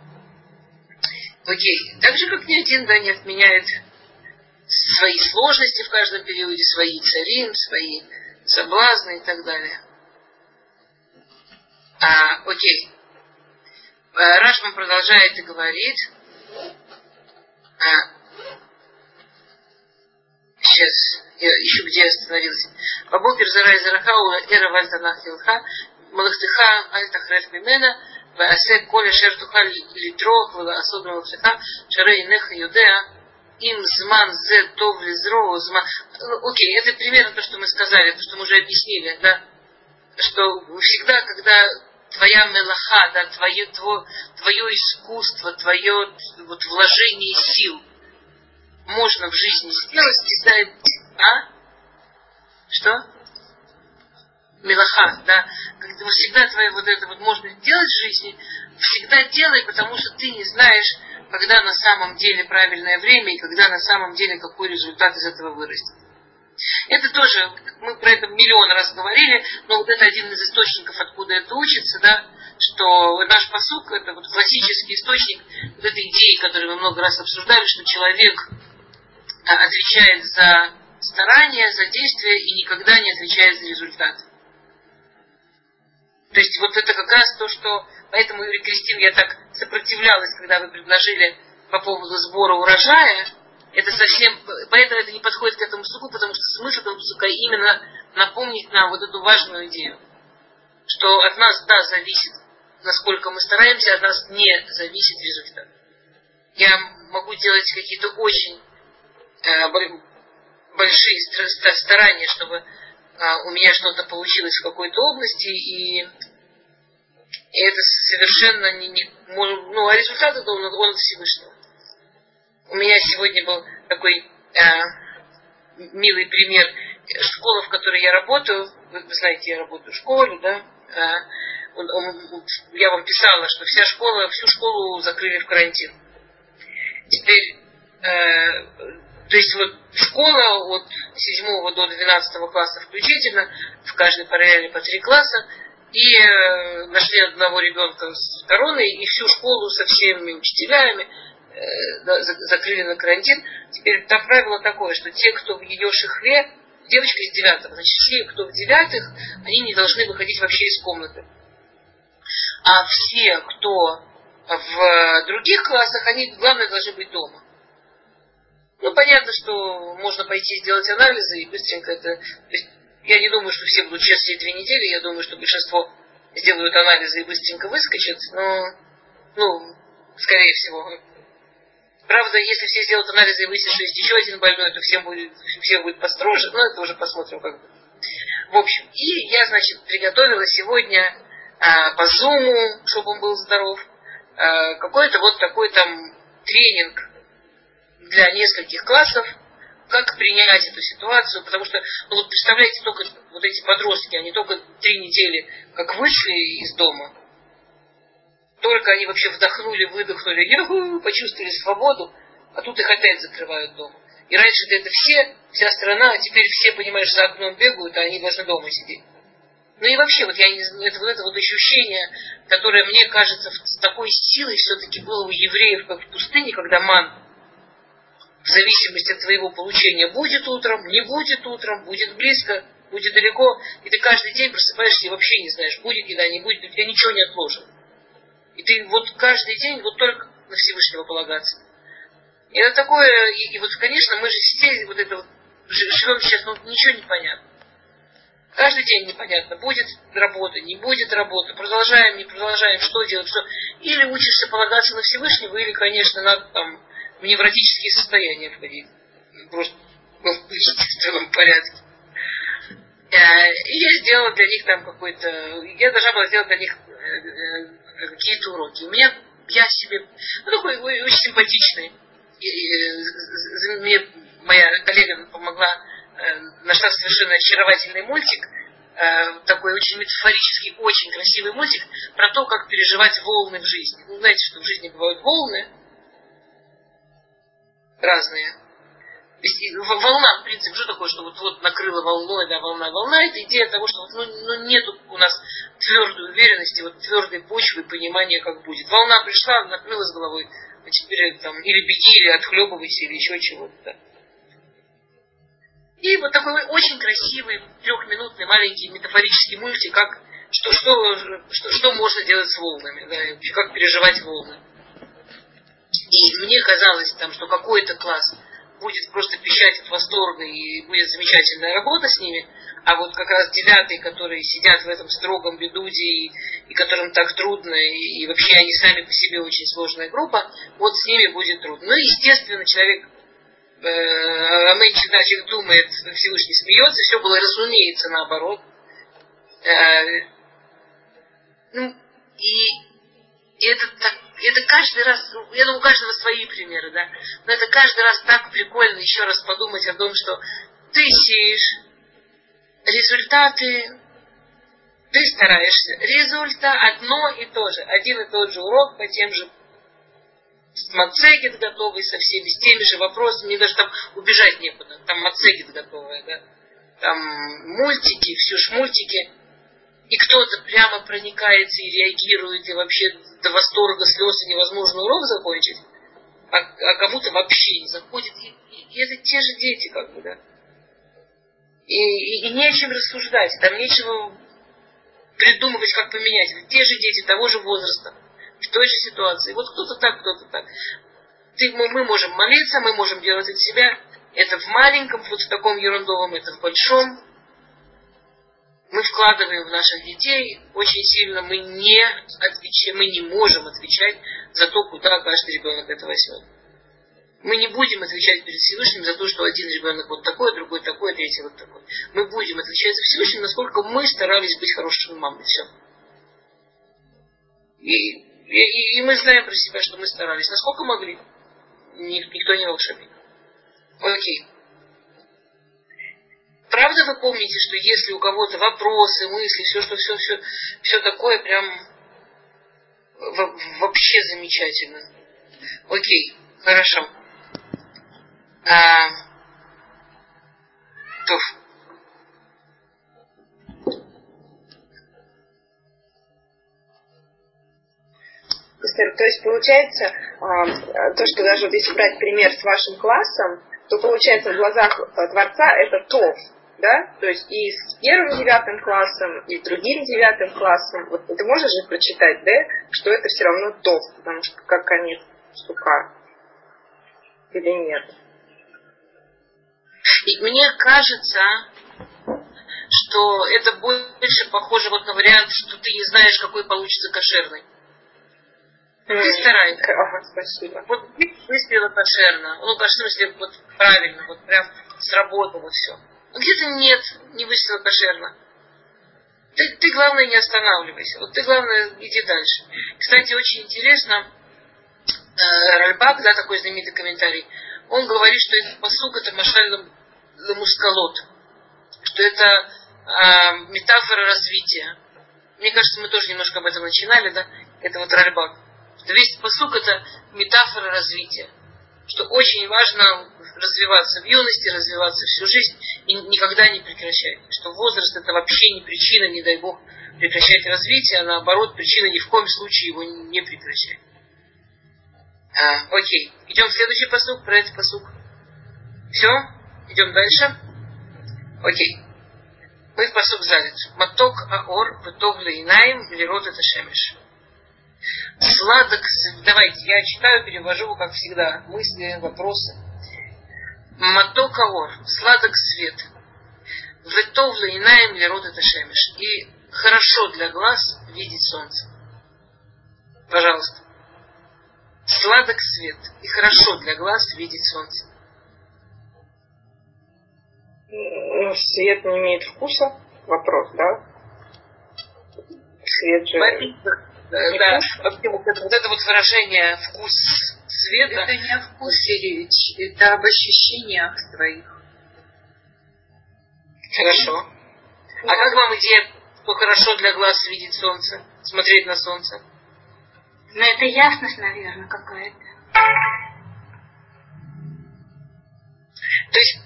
A: Окей. Так же, как ни один, да, не отменяет свои сложности в каждом периоде, свои царин, свои соблазны и так далее. А, окей. А, Рашман продолжает и говорит. А, сейчас, я ищу, где я остановился. Бабокер зарай зарахау эра вальтанах илха, малахтыха альтахреф мимена, ועשה כל אשר תוכל לטרוח ולעשות במלאכתך, שהרי אינך יודע им зман зе тов лизро зман. Окей, это примерно то, что мы сказали, то, что мы уже объяснили, да? Что всегда, когда твоя мелаха, да, твое, твое, твое искусство, твое вот, вложение сил можно в жизни сделать, всегда... А? Что? Мелаха, да. Когда всегда твое вот это вот можно сделать в жизни, всегда делай, потому что ты не знаешь, когда на самом деле правильное время и когда на самом деле какой результат из этого вырастет. Это тоже, мы про это миллион раз говорили, но вот это один из источников, откуда это учится, да, что наш посук, это вот классический источник вот этой идеи, которую мы много раз обсуждали, что человек а, отвечает за старание, за действие и никогда не отвечает за результат. То есть вот это как раз то, что Поэтому, Юрий Кристин, я так сопротивлялась, когда вы предложили по поводу сбора урожая. Это совсем, поэтому это не подходит к этому суку, потому что смысл этого сука именно напомнить нам вот эту важную идею. Что от нас, да, зависит, насколько мы стараемся, от нас не зависит результат. Я могу делать какие-то очень э, большие старания, чтобы у меня что-то получилось в какой-то области, и и это совершенно не, не ну, а результат это он, он от Всевышнего. У меня сегодня был такой э, милый пример. Школа, в которой я работаю, вы, вы знаете, я работаю в школе, да, э, он, он, я вам писала, что вся школа, всю школу закрыли в карантин. Теперь, э, то есть вот школа от 7 до 12 класса включительно, в каждой параллели по три класса, и э, нашли одного ребенка с короной, и всю школу со всеми учителями э, закрыли на карантин. Теперь там правило такое, что те, кто в ее шихве, девочка из девятого, значит, все, кто в девятых, они не должны выходить вообще из комнаты. А все, кто в других классах, они, главное, должны быть дома. Ну, понятно, что можно пойти сделать анализы и быстренько это... Я не думаю, что все будут честные две недели. Я думаю, что большинство сделают анализы и быстренько выскочат. Но, ну, скорее всего. Правда, если все сделают анализы и выяснят, что есть еще один больной, то всем будет, всем будет построже. Но это уже посмотрим, как бы. В общем, и я, значит, приготовила сегодня а, по зуму, чтобы он был здоров, а, какой-то вот такой там тренинг для нескольких классов, как принять эту ситуацию, потому что, ну вот представляете, только вот эти подростки, они только три недели как вышли из дома, только они вообще вдохнули, выдохнули, почувствовали свободу, а тут их опять закрывают дома. И раньше это все, вся страна, а теперь все, понимаешь, за окном бегают, а они должны дома сидеть. Ну и вообще, вот я не это вот это вот ощущение, которое мне кажется с такой силой все-таки было у евреев, как в пустыне, когда ман в зависимости от твоего получения будет утром, не будет утром, будет близко, будет далеко, и ты каждый день просыпаешься и вообще не знаешь, будет еда, не будет, у тебя ничего не отложено. И ты вот каждый день вот только на Всевышнего полагаться. И это такое, и, и вот, конечно, мы же все вот это вот, живем сейчас, ну, ничего не понятно. Каждый день непонятно, будет работа, не будет работы, продолжаем, не продолжаем, что делать, что. Или учишься полагаться на Всевышнего, или, конечно, надо там невротические состояния входить. Просто в естественном порядке. Э, и я сделала для них там какой-то... Я должна была сделать для них э, э, какие-то уроки. У меня, я себе... Ну, такой очень симпатичный. И, мне моя коллега помогла, нашла совершенно очаровательный мультик, такой очень метафорический, очень красивый мультик про то, как переживать волны в жизни. Вы знаете, что в жизни бывают волны разные волна, в принципе, что такое, что вот, вот накрыла волной, да, волна, волна, это идея того, что ну, ну, нету у нас твердой уверенности, вот твердой почвы, понимания, как будет. Волна пришла, накрыла с головой, а теперь там или беги, или отхлебывайся, или еще чего-то. Да. И вот такой очень красивый, трехминутный, маленький метафорический мультик, как что, что, что, что можно делать с волнами, да, как переживать волны. И мне казалось там, что какой-то класс будет просто пищать от восторга и будет замечательная работа с ними, а вот как раз девятые, которые сидят в этом строгом бедуде и, и которым так трудно, и, и вообще они сами по себе очень сложная группа, вот с ними будет трудно. Ну, естественно, человек э, Аменчик Дачик думает, Всевышний смеется, все было, разумеется, наоборот. Э, ну, и это так это каждый раз, я думаю, у каждого свои примеры, да, но это каждый раз так прикольно еще раз подумать о том, что ты сеешь, результаты, ты стараешься, результат одно и то же, один и тот же урок по тем же мацегет готовый со всеми, с теми же вопросами, мне даже там убежать некуда, там мацегет готовая, да, там мультики, все ж мультики, и кто-то прямо проникается и реагирует, и вообще до восторга слез и невозможно урок закончить, а, а кому-то вообще не заходит. И, и, и это те же дети, как бы, да. И, и, и не о чем рассуждать, там нечего придумывать, как поменять. Это те же дети того же возраста, в той же ситуации. Вот кто-то так, кто-то так. Ты, мы, мы можем молиться, мы можем делать от себя. Это в маленьком, вот в таком ерундовом, это в большом мы вкладываем в наших детей очень сильно, мы не отвечаем, мы не можем отвечать за то, куда каждый ребенок это возьмет. Мы не будем отвечать перед Всевышним за то, что один ребенок вот такой, другой такой, третий вот такой. Мы будем отвечать за Всевышним, насколько мы старались быть хорошими мамой. Все. И, и, и мы знаем про себя, что мы старались. Насколько могли. Никто не волшебник. Окей. Правда вы помните, что если у кого-то вопросы, мысли, все, что все, все, все такое прям вообще замечательно. Окей, хорошо. А, то.
C: То есть получается, а, то, что даже если брать пример с вашим классом, то получается в глазах Творца это то, да, то есть и с первым девятым классом, и с другим девятым классом, вот ты можешь же прочитать, да, что это все равно то, потому что как конец штука, или нет?
A: И мне кажется, что это больше похоже вот на вариант, что ты не знаешь, какой получится кошерный. Mm. Ты стараешься.
C: Ага, спасибо.
A: Вот выстрела кошерно. Ну, в смысле, вот правильно, вот прям сработало все где-то нет, не выстрела кошерно. Ты, ты, главное, не останавливайся. Вот ты, главное, иди дальше. Кстати, очень интересно, э, Ральбак, да, такой знаменитый комментарий, он говорит, что этот посук это машаль ламускалот, что это э, метафора развития. Мне кажется, мы тоже немножко об этом начинали, да, это вот Ральбак. Что весь посук это метафора развития что очень важно развиваться в юности, развиваться всю жизнь и никогда не прекращать. Что возраст это вообще не причина, не дай бог, прекращать развитие, а наоборот, причина ни в коем случае его не прекращать. А, окей, идем в следующий посук, про этот посук. Все, идем дальше. Окей. Мы в посук залит. Маток аор, бытов лейнаем, лирот это шемеш. Сладок, давайте, я читаю, перевожу, как всегда, мысли, вопросы. Матокаор, сладок свет. Ветовла и наем для рода Ташемиш. И хорошо для глаз видеть солнце. Пожалуйста. Сладок свет. И хорошо для глаз видеть солнце.
C: Ну, свет не имеет вкуса? Вопрос, да? Свет же...
A: Да, вот это вот выражение вкус света.
C: Это не о вкусе речь, это об ощущениях твоих.
A: Хорошо. А как вам идея, что хорошо для глаз видеть солнце, смотреть на солнце?
B: Ну, это ясность, наверное, какая-то.
A: То есть,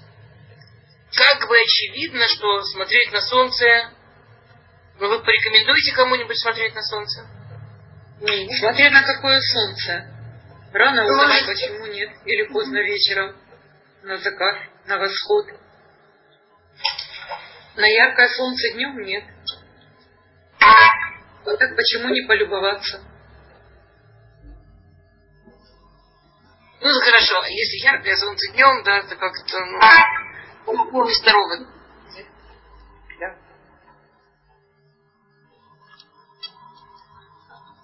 A: как бы очевидно, что смотреть на солнце... Ну, вы порекомендуете кому-нибудь смотреть на солнце?
C: Смотря на какое солнце. Рано утром, почему нет? Или поздно вечером. На закат, на восход. На яркое солнце днем нет. А так почему не полюбоваться?
A: Ну, хорошо, а если яркое солнце днем, да, это как-то, ну, нездорово.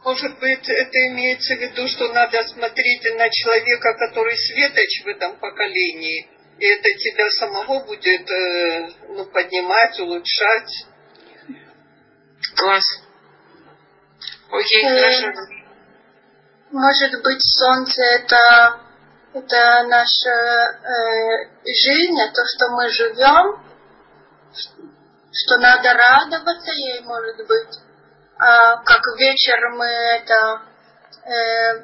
C: Может быть, это имеется в виду, что надо смотреть на человека, который светоч в этом поколении, и это тебя самого будет э, ну, поднимать, улучшать.
A: Класс. Окей, э, хорошо.
D: Может быть, солнце это, это наша э, жизнь, а то, что мы живем, что надо радоваться ей, может быть а, как вечер мы это э,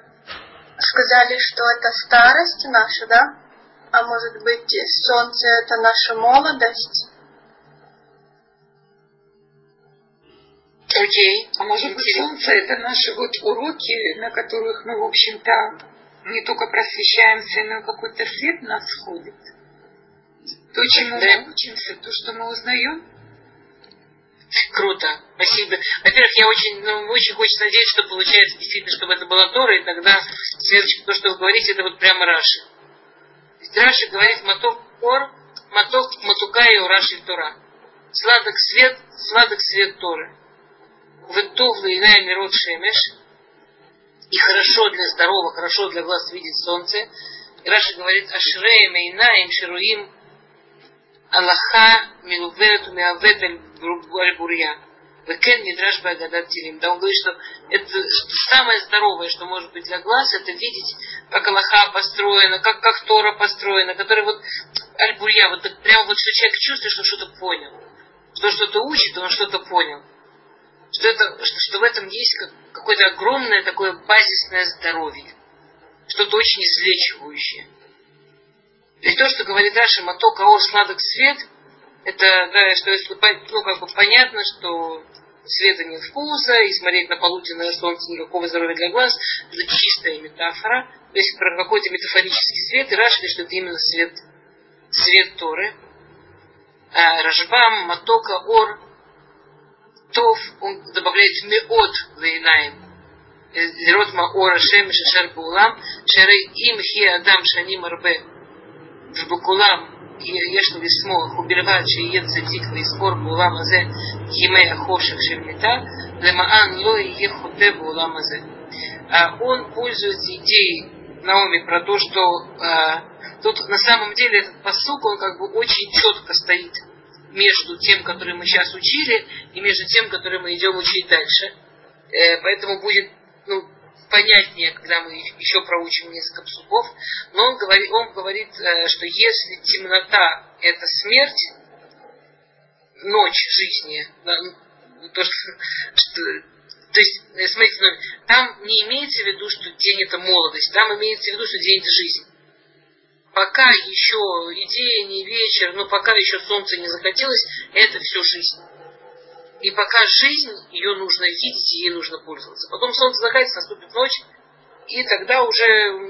D: сказали, что это старость наша, да? А может быть, солнце это наша молодость?
A: Окей.
C: Okay. А может быть, солнце это наши вот уроки, на которых мы, в общем-то, не только просвещаемся, но какой-то свет нас сходит. То, чему да. мы учимся, то, что мы узнаем.
A: Круто. Спасибо. Во-первых, я очень, ну, очень хочется надеяться, что получается действительно, чтобы это была Тора, и тогда следующее, то, что вы говорите, это вот прямо Раши. Есть Раши говорит маток ор, маток матукаю Раши Тора. Сладок свет, сладок свет Торы. Вытовла иная мирот шемеш. И хорошо для здорового, хорошо для глаз видеть солнце. И Раши говорит, ашреем инаем шируим Аллаха милувет умеавет аль-бурья. Векен Мидраш Багадат Тилим. Да он говорит, что это самое здоровое, что может быть для глаз, это видеть, как Аллаха построена, как, как Тора построена, который вот Аль-Бурья, вот так, прямо вот, что человек чувствует, что что-то понял. Что что-то учит, он что-то понял. Что, это, что, что в этом есть как, какое-то огромное такое базисное здоровье. Что-то очень излечивающее. Есть то, что говорит Раша, моток, аор, сладок свет, это, да, что если, ну, как бы понятно, что света нет вкуса, и смотреть на полуденное солнце никакого здоровья для глаз, это чистая метафора. То есть про какой-то метафорический свет, и Раши что это именно свет, свет Торы. А Рашбам, Матока, Ор, Тов, он добавляет меот лейнаем. Лерот э, маора шем шашар баулам, шары им хи адам шаним арбе в бакулам יש לו לשמוח, ובלבד שיהיה צדיק ויזכור בעולם הזה ימי החושך של מיתה, למען לא יהיה חוטא בעולם הזה. Он пользуется идеей Наоми про то, что э, тут на самом деле этот посук, он как бы очень четко стоит между тем, который мы сейчас учили, и между тем, который мы идем учить дальше. Э, поэтому будет ну, понятнее, когда мы еще проучим несколько псуков, но он говорит, он говорит, э, что если темнота – это смерть, ночь жизни, то, что, то есть, э, смотрите, ну, там не имеется в виду, что день это молодость, там имеется в виду, что день это жизнь. Пока еще и день, и вечер, но пока еще солнце не захотелось, это все жизнь. И пока жизнь, ее нужно видеть, и ей нужно пользоваться. Потом солнце закатится, наступит ночь, и тогда уже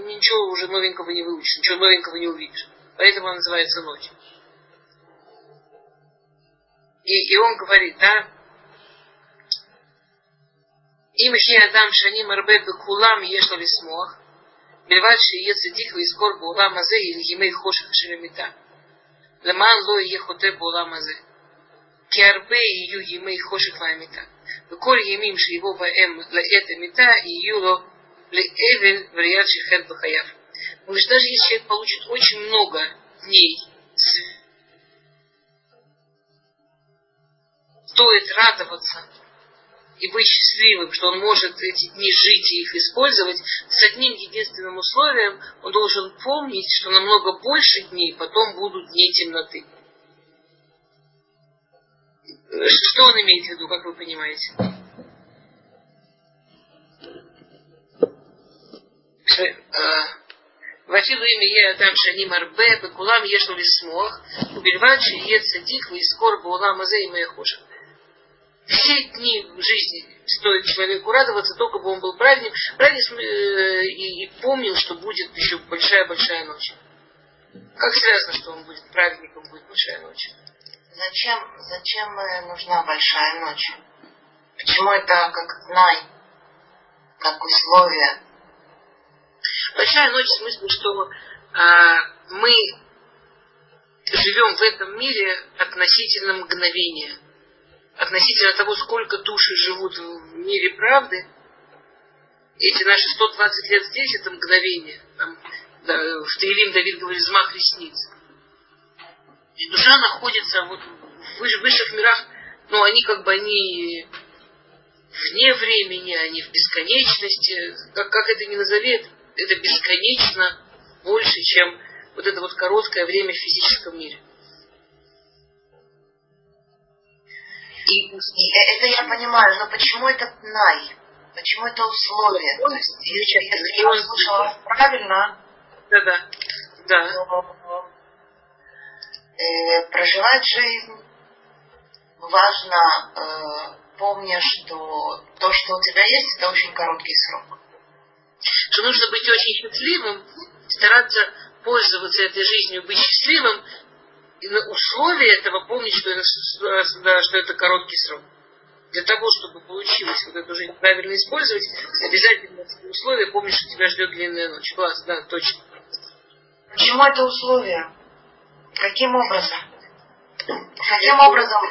A: ничего уже новенького не выучишь, ничего новенького не увидишь. Поэтому она называется ночь. И, и он говорит, да, им хи адам шаним арбе бекулам ешло лисмох, בלבד שיהיה צדיק ויזכור בעולם הזה ימי חושך אשר ימיתה. למען לא יהיה חוטא בעולם הזה. киарбе и ю емей хошек ваймита. Веколь емим шиего ваэм лаэта мита и юло леэвель вариат шихет бахаяв. Он говорит, даже если человек получит очень много дней, стоит радоваться и быть счастливым, что он может эти дни жить и их использовать, с одним единственным условием, он должен помнить, что намного больше дней потом будут дни темноты. Что он имеет в виду, как вы понимаете? Э, Вафилу имя е адам шаним арбе, бекулам ешу лисмох, убельвад шие цадик, искор баулам азе и моя хуже. Все дни жизни стоит человеку радоваться, только бы он был праздник, праздник э, и, и помнил, что будет еще большая-большая ночь. Как связано, что он будет праздником, будет большая ночь?
E: Зачем, зачем нужна большая ночь? Почему это как знай, как условие?
A: Большая ночь в смысле, что а, мы живем в этом мире относительно мгновения. Относительно того, сколько души живут в мире правды, эти наши 120 лет здесь, это мгновение. Там, да, в Таилим Давид говорит, взмах ресниц. И душа находится вот в высших мирах, но они как бы они вне времени, они в бесконечности. Как, как это ни назови, это, это бесконечно больше, чем вот это вот короткое время в физическом мире.
E: И, и это я понимаю, но почему это най? Почему это условие? То есть, если, если я услышала правильно,
A: да, да, да.
E: Э, проживать жизнь важно, э, помня, что то, что у тебя есть, это очень короткий срок.
A: Что нужно быть очень счастливым, стараться пользоваться этой жизнью, быть счастливым, и на условие этого помнить, что это, что это короткий срок. Для того, чтобы получилось вот эту жизнь правильно использовать, обязательно условие помнить, что тебя ждет длинная ночь. Класс, да, точно.
E: Почему это условие? Каким образом? Каким образом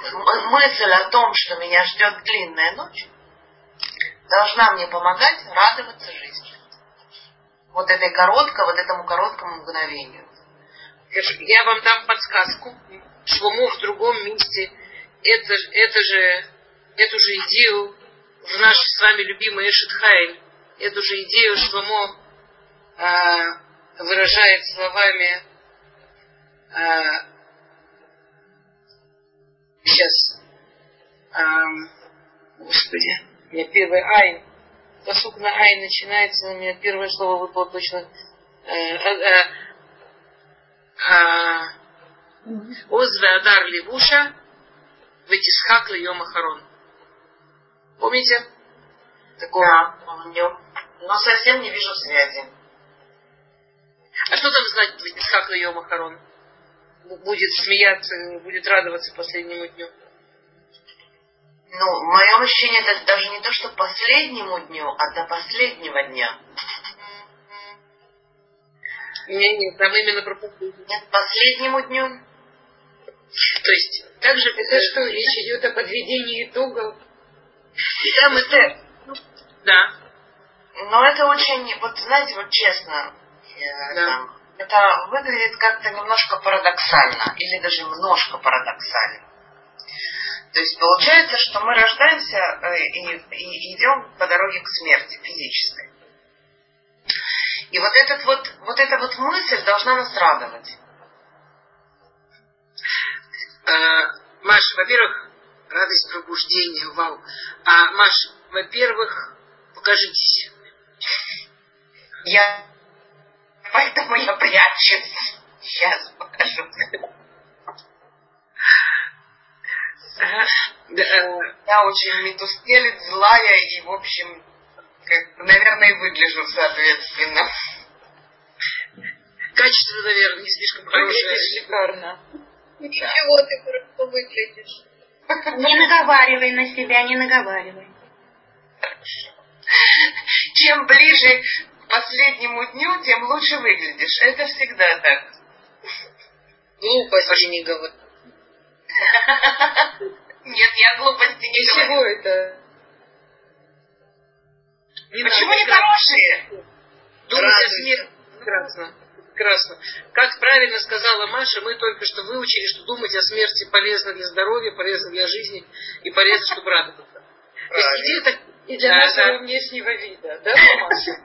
E: мысль о том, что меня ждет длинная ночь, должна мне помогать радоваться жизни? Вот этой короткой, вот этому короткому мгновению.
A: Я вам дам подсказку. Шломо в другом месте это, это же, эту же идею в нашей с вами любимой Эшетхайль, эту же идею Шломо э, выражает словами э, сейчас э, господи, у меня первый айн посук на айн начинается, у меня первое слово выпало точно э, э, Оз Адар Левуша Ветисхак Йом Ахарон. Помните?
E: Такое, да, помню. Но совсем не вижу связи.
A: А что там значит Ветисхак Йом Ахарон? Будет смеяться, будет радоваться последнему дню.
E: Ну, в моем ощущении это даже не то, что последнему дню, а до последнего дня.
A: Нет, нет, там именно про последний.
E: Нет, последнему дню.
A: То есть, также...
C: Это что, речь идет о подведении итогов?
A: И там это... Да.
E: Но это очень, вот знаете, вот честно, да. там, это выглядит как-то немножко парадоксально, или даже немножко парадоксально. То есть получается, что мы рождаемся э, и, и идем по дороге к смерти физической. И вот, этот вот, вот эта вот мысль должна нас радовать.
A: А, Маш, во-первых, радость пробуждения, вау. А, Маш, во-первых, покажитесь.
E: Я... Поэтому я прячусь. Сейчас покажу. Я очень метускелит, злая и, в общем, как, наверное, и выгляжу соответственно.
A: Качество, наверное, не слишком хорошее.
E: Выглядишь шикарно.
D: Ничего, ты хорошо выглядишь.
B: Не наговаривай на себя, не наговаривай.
E: Чем ближе последнему дню, тем лучше выглядишь. Это всегда так.
A: Глупости не говори.
E: Нет, я глупости не
C: Чего это?
E: Не Почему не хорошие?
A: Думать о смерти прекрасно. Прекрасно. Как правильно сказала Маша, мы только что выучили, что думать о смерти полезно для здоровья, полезно для жизни и полезно, чтобы радоваться.
C: То есть идея так и для нашего внешнего вида, да, Маша?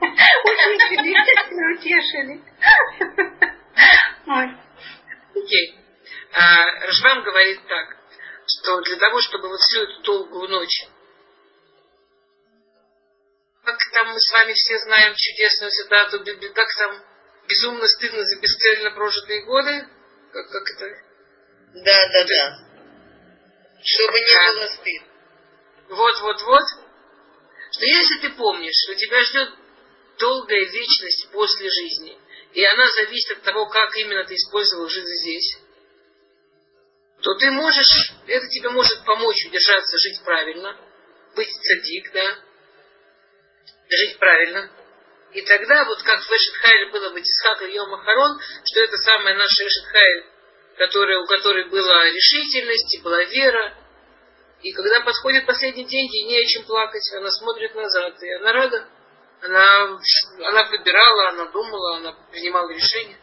B: Утешили, утешили.
A: Окей. А, Ржвам говорит так, что для того, чтобы вот всю эту долгую ночь как там мы с вами все знаем чудесную цитату, как там безумно стыдно за бесцельно прожитые годы, как, как это?
E: Да, да, да. Чтобы не а, было стыд.
A: Вот, вот, вот. Что если ты помнишь, что тебя ждет долгая вечность после жизни, и она зависит от того, как именно ты использовал жизнь здесь, то ты можешь, это тебе может помочь удержаться, жить правильно, быть цадик, да, жить правильно. И тогда, вот как в Эшетхайле было в Исхак и Йом Ахарон, что это самая наша Эшетхайль, которая, у которой была решительность и была вера. И когда подходит последний день, ей не о чем плакать, она смотрит назад, и она рада. Она, она выбирала, она думала, она принимала решения.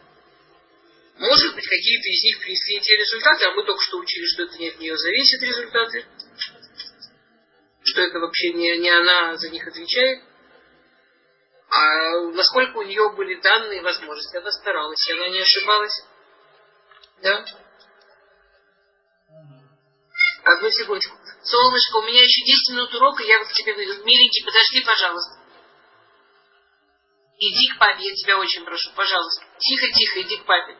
A: Может быть, какие-то из них принесли те результаты, а мы только что учили, что это не от нее зависит результаты, что это вообще не, не она за них отвечает. А насколько у нее были данные возможности, она старалась, она не ошибалась. Да? Одну секундочку. Солнышко, у меня еще 10 минут урока, я вот к тебе выйду. Миленький, подожди, пожалуйста. Иди к папе, я тебя очень прошу, пожалуйста. Тихо, тихо, иди к папе.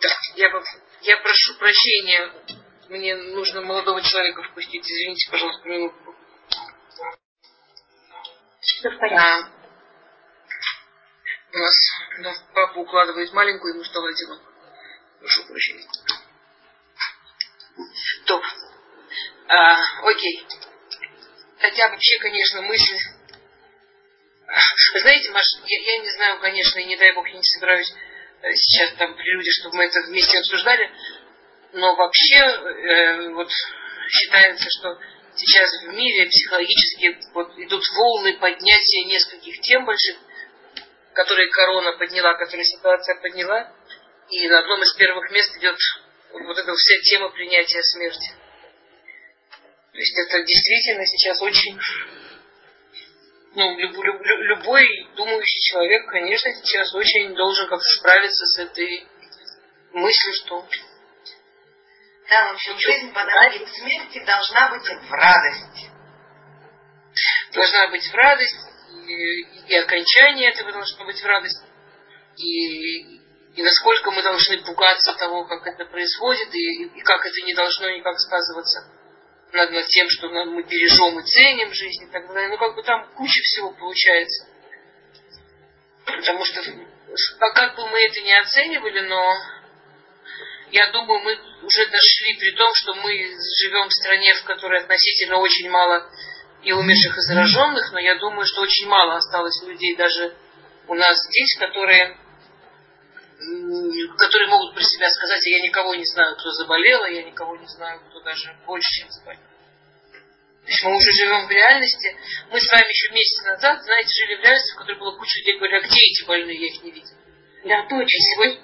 A: Так, я, я прошу прощения. Мне нужно молодого человека впустить. Извините, пожалуйста, минутку.
B: Все в порядке. А,
A: у нас, у нас папа укладывает маленькую, ему стало одиноко. Прошу прощения. А, окей. Хотя вообще, конечно, мысли... Вы знаете, Маш, я, я не знаю, конечно, и не дай бог, я не собираюсь э, сейчас там при людях, чтобы мы это вместе обсуждали, но вообще э, вот считается, что сейчас в мире психологически вот идут волны поднятия нескольких тем больших, которые корона подняла, которые ситуация подняла. И на одном из первых мест идет вот эта вся тема принятия смерти. То есть это действительно сейчас очень... Ну, люб, люб, любой думающий человек, конечно, сейчас очень должен как-то справиться с этой мыслью, что
E: да, в общем, жизнь по дороге к смерти должна быть в радость.
A: Должна быть в радость, и, и окончание этого должно быть в радость. И, и насколько мы должны пугаться того, как это происходит, и, и как это не должно никак сказываться над, над тем, что мы бережем и ценим жизнь и так далее. Ну, как бы там куча всего получается. Потому что, как бы мы это не оценивали, но я думаю, мы уже дошли при том, что мы живем в стране, в которой относительно очень мало и умерших, и зараженных, но я думаю, что очень мало осталось людей даже у нас здесь, которые, которые могут про себя сказать, а я никого не знаю, кто заболел, а я никого не знаю, кто даже больше, чем заболел. То есть мы уже живем в реальности. Мы с вами еще месяц назад, знаете, жили в реальности, в которой было куча людей, говорили, а где эти больные, я их не видел.
B: Да, точно. И
A: сегодня,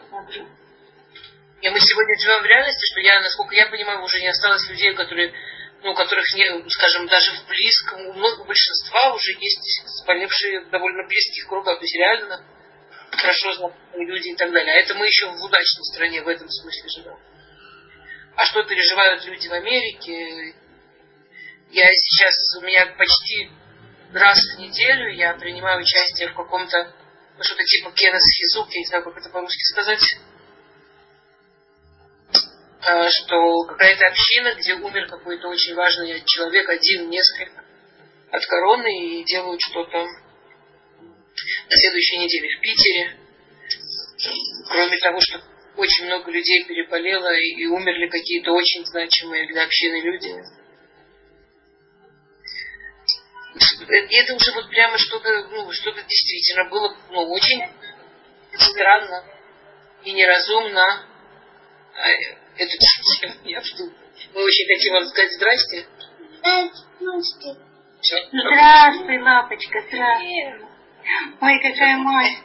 A: и мы сегодня живем в реальности, что я, насколько я понимаю, уже не осталось людей, которые, ну, которых, не, скажем, даже в близком, у многого большинства уже есть заболевшие довольно близких кругах, то есть реально хорошо знакомые люди и так далее. А это мы еще в удачной стране в этом смысле живем. А что переживают люди в Америке? Я сейчас, у меня почти раз в неделю я принимаю участие в каком-то, ну, что-то типа Кеннес я не знаю, как это по-русски сказать, Э, что какая-то община, где умер какой-то очень важный человек, один, несколько, от короны, и делают что-то на следующей неделе в Питере. Кроме того, что очень много людей переболело и умерли какие-то очень значимые для общины люди. И это уже вот прямо что-то, ну, что-то действительно было ну, очень странно и неразумно. А, эту тему. Я жду. Мы очень хотим вам сказать здрасте.
B: Все. Здравствуй, лапочка, здравствуй. Ой, какая мать.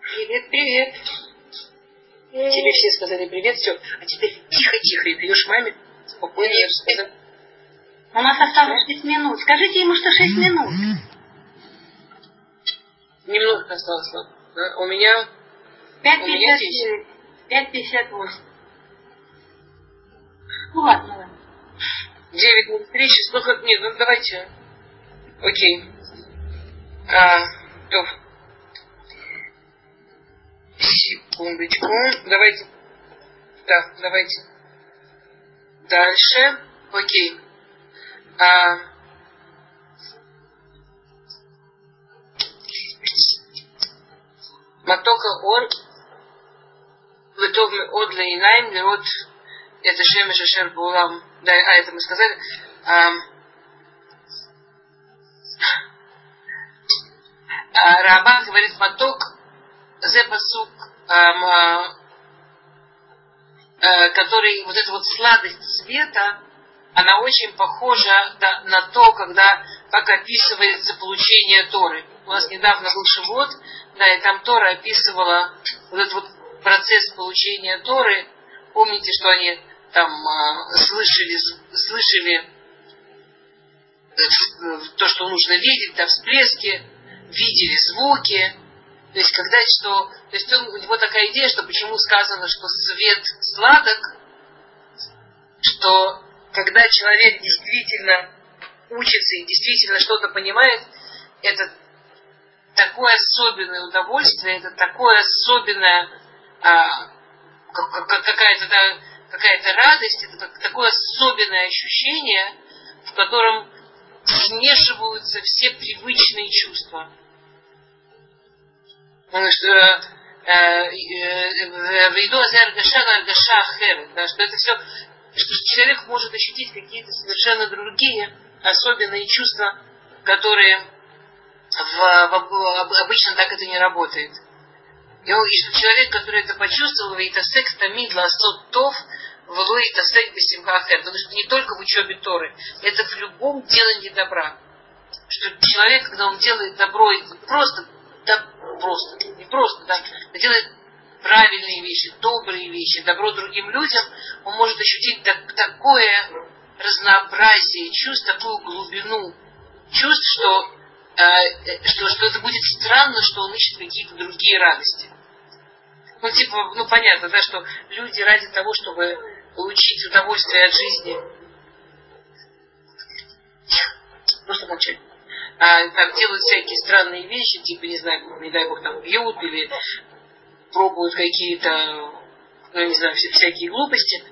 A: Привет, привет. Тебе все сказали привет, все. А теперь тихо-тихо и даешь маме спокойно сказать.
B: У нас осталось шесть минут. Скажите ему, что шесть минут.
A: Немного осталось, да? У меня...
B: 5.59. 5.58. Ну ладно, ладно.
A: 9.03, сейчас, ну как, нет, ну давайте. Окей. А, то. Секундочку. Давайте. Да, давайте. Дальше. Окей. А, Матока он Литовми от Лейнайм, вот это Шем и Шешер Булам. Да, а это мы сказали. А, а, Раба говорит маток, зе пасук, а, а, который, вот эта вот сладость света, она очень похожа на то, когда, как описывается получение Торы. У нас недавно был Шивот, да, и там Тора описывала вот этот вот процесс получения Торы. Помните, что они там э, слышали, слышали то, что нужно видеть, да, всплески, видели звуки. То есть, когда что... То есть, он, у него такая идея, что почему сказано, что свет сладок, что когда человек действительно учится и действительно что-то понимает, это такое особенное удовольствие, это такое особенное а, какая-то да, какая-то радость, это такое особенное ощущение, в котором смешиваются все привычные чувства. Потому что э, э, в еду Аргаша Аргаша Ахер, что это все что человек может ощутить какие-то совершенно другие особенные чувства, которые в, в, обычно так это не работает. И, и что человек, который это почувствовал, и тасек тамид ласот тов, влой тасек бесимхахер. Потому что не только в учебе Торы, это в любом делании добра. Что человек, когда он делает добро, просто, да, просто, не просто, да, делает правильные вещи, добрые вещи, добро другим людям, он может ощутить так, такое разнообразие чувств, такую глубину чувств, что, э, что, что это будет странно, что он ищет какие-то другие радости. Ну, типа, ну, понятно, да, что люди ради того, чтобы получить удовольствие от жизни, просто молчать, а, там делают всякие странные вещи, типа, не знаю, не дай бог, там бьют или пробуют какие-то, ну, не знаю, всякие глупости.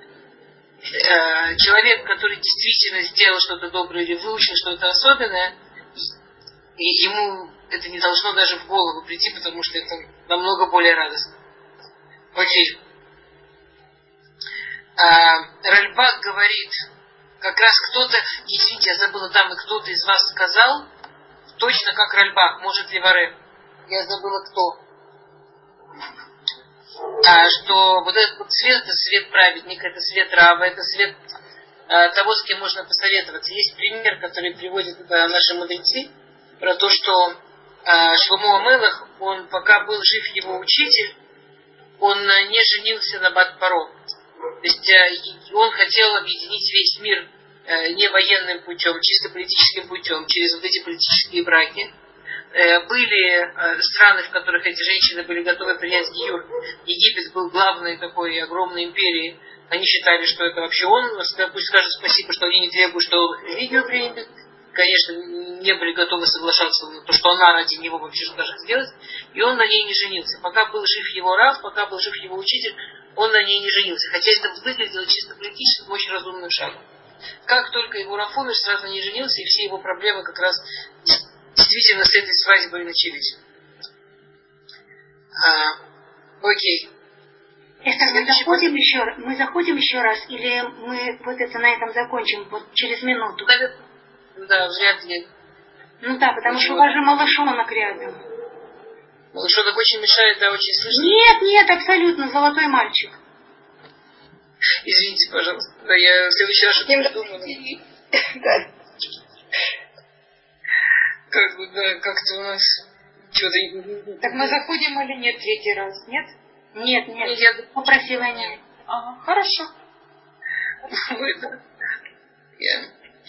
A: Э, человек, который действительно сделал что-то доброе или выучил что-то особенное, ему это не должно даже в голову прийти, потому что это намного более радостно. Окей. А, Ральбак говорит, как раз кто-то, извините, я забыла там, и кто-то из вас сказал, точно как Ральбак, может ли Варе. Я забыла кто а, что вот этот вот свет, это свет праведника, это свет Рава, это свет а, того, с кем можно посоветоваться. Есть пример, который приводят а, наши мудрецы, про то, что а, Шломо Амелах, он пока был жив его учитель, он а, не женился на Батпаро. То есть а, он хотел объединить весь мир не военным путем, чисто политическим путем, через вот эти политические браки. Э, были э, страны, в которых эти женщины были готовы принять гиюр. Египет был главной такой огромной империей. Они считали, что это вообще он. Пусть скажут спасибо, что они не требуют, что он религию примет. Конечно, не были готовы соглашаться на то, что она ради него вообще что даже сделать. И он на ней не женился. Пока был жив его Рав, пока был жив его учитель, он на ней не женился. Хотя это выглядело чисто политическим очень разумным шагом. Как только его Раф умер, сразу не женился, и все его проблемы как раз действительно с этой свадьбой начались. А, окей.
B: Это мы заходим еще, мы заходим еще раз, или мы вот это на этом закончим вот через минуту?
A: Да, вряд ли.
B: Ну да, потому Почему? что у вас же малышонок рядом.
A: Малышонок очень мешает, да, очень слышно?
B: Нет, нет, абсолютно, золотой мальчик.
A: Извините, пожалуйста. Да, я в следующий раз что-то придумала. Да. Как бы, да, как-то у нас что-то...
C: Так мы заходим или нет третий раз, нет?
B: Нет, нет, я попросила нет.
C: Ага, хорошо.
A: Я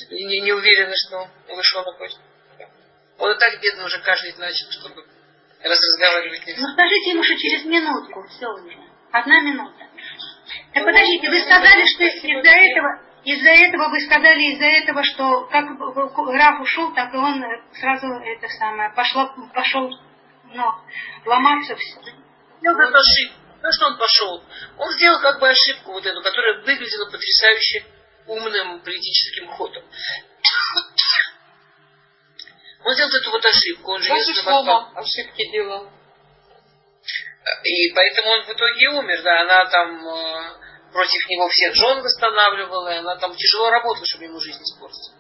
A: не, не уверена, что вышел на почту. Он и так бедно уже каждый начал, чтобы раз разговаривать нельзя.
B: Ну скажите ему, что через минутку, все уже. Одна минута. Так подождите, вы сказали, что из-за этого, из-за этого вы сказали, из-за этого, что как граф ушел, так и он сразу это самое, пошло, пошел, ну, ломаться все.
A: Сделал эту ошибку. Ну что он пошел? Он сделал как бы ошибку вот эту, которая выглядела потрясающе умным политическим ходом. Он сделал эту вот ошибку. Он же
C: Безусловно, ошибки делал.
A: И поэтому он в итоге умер, да, она там э, против него всех жен восстанавливала, и она там тяжело работала, чтобы ему жизнь испортить.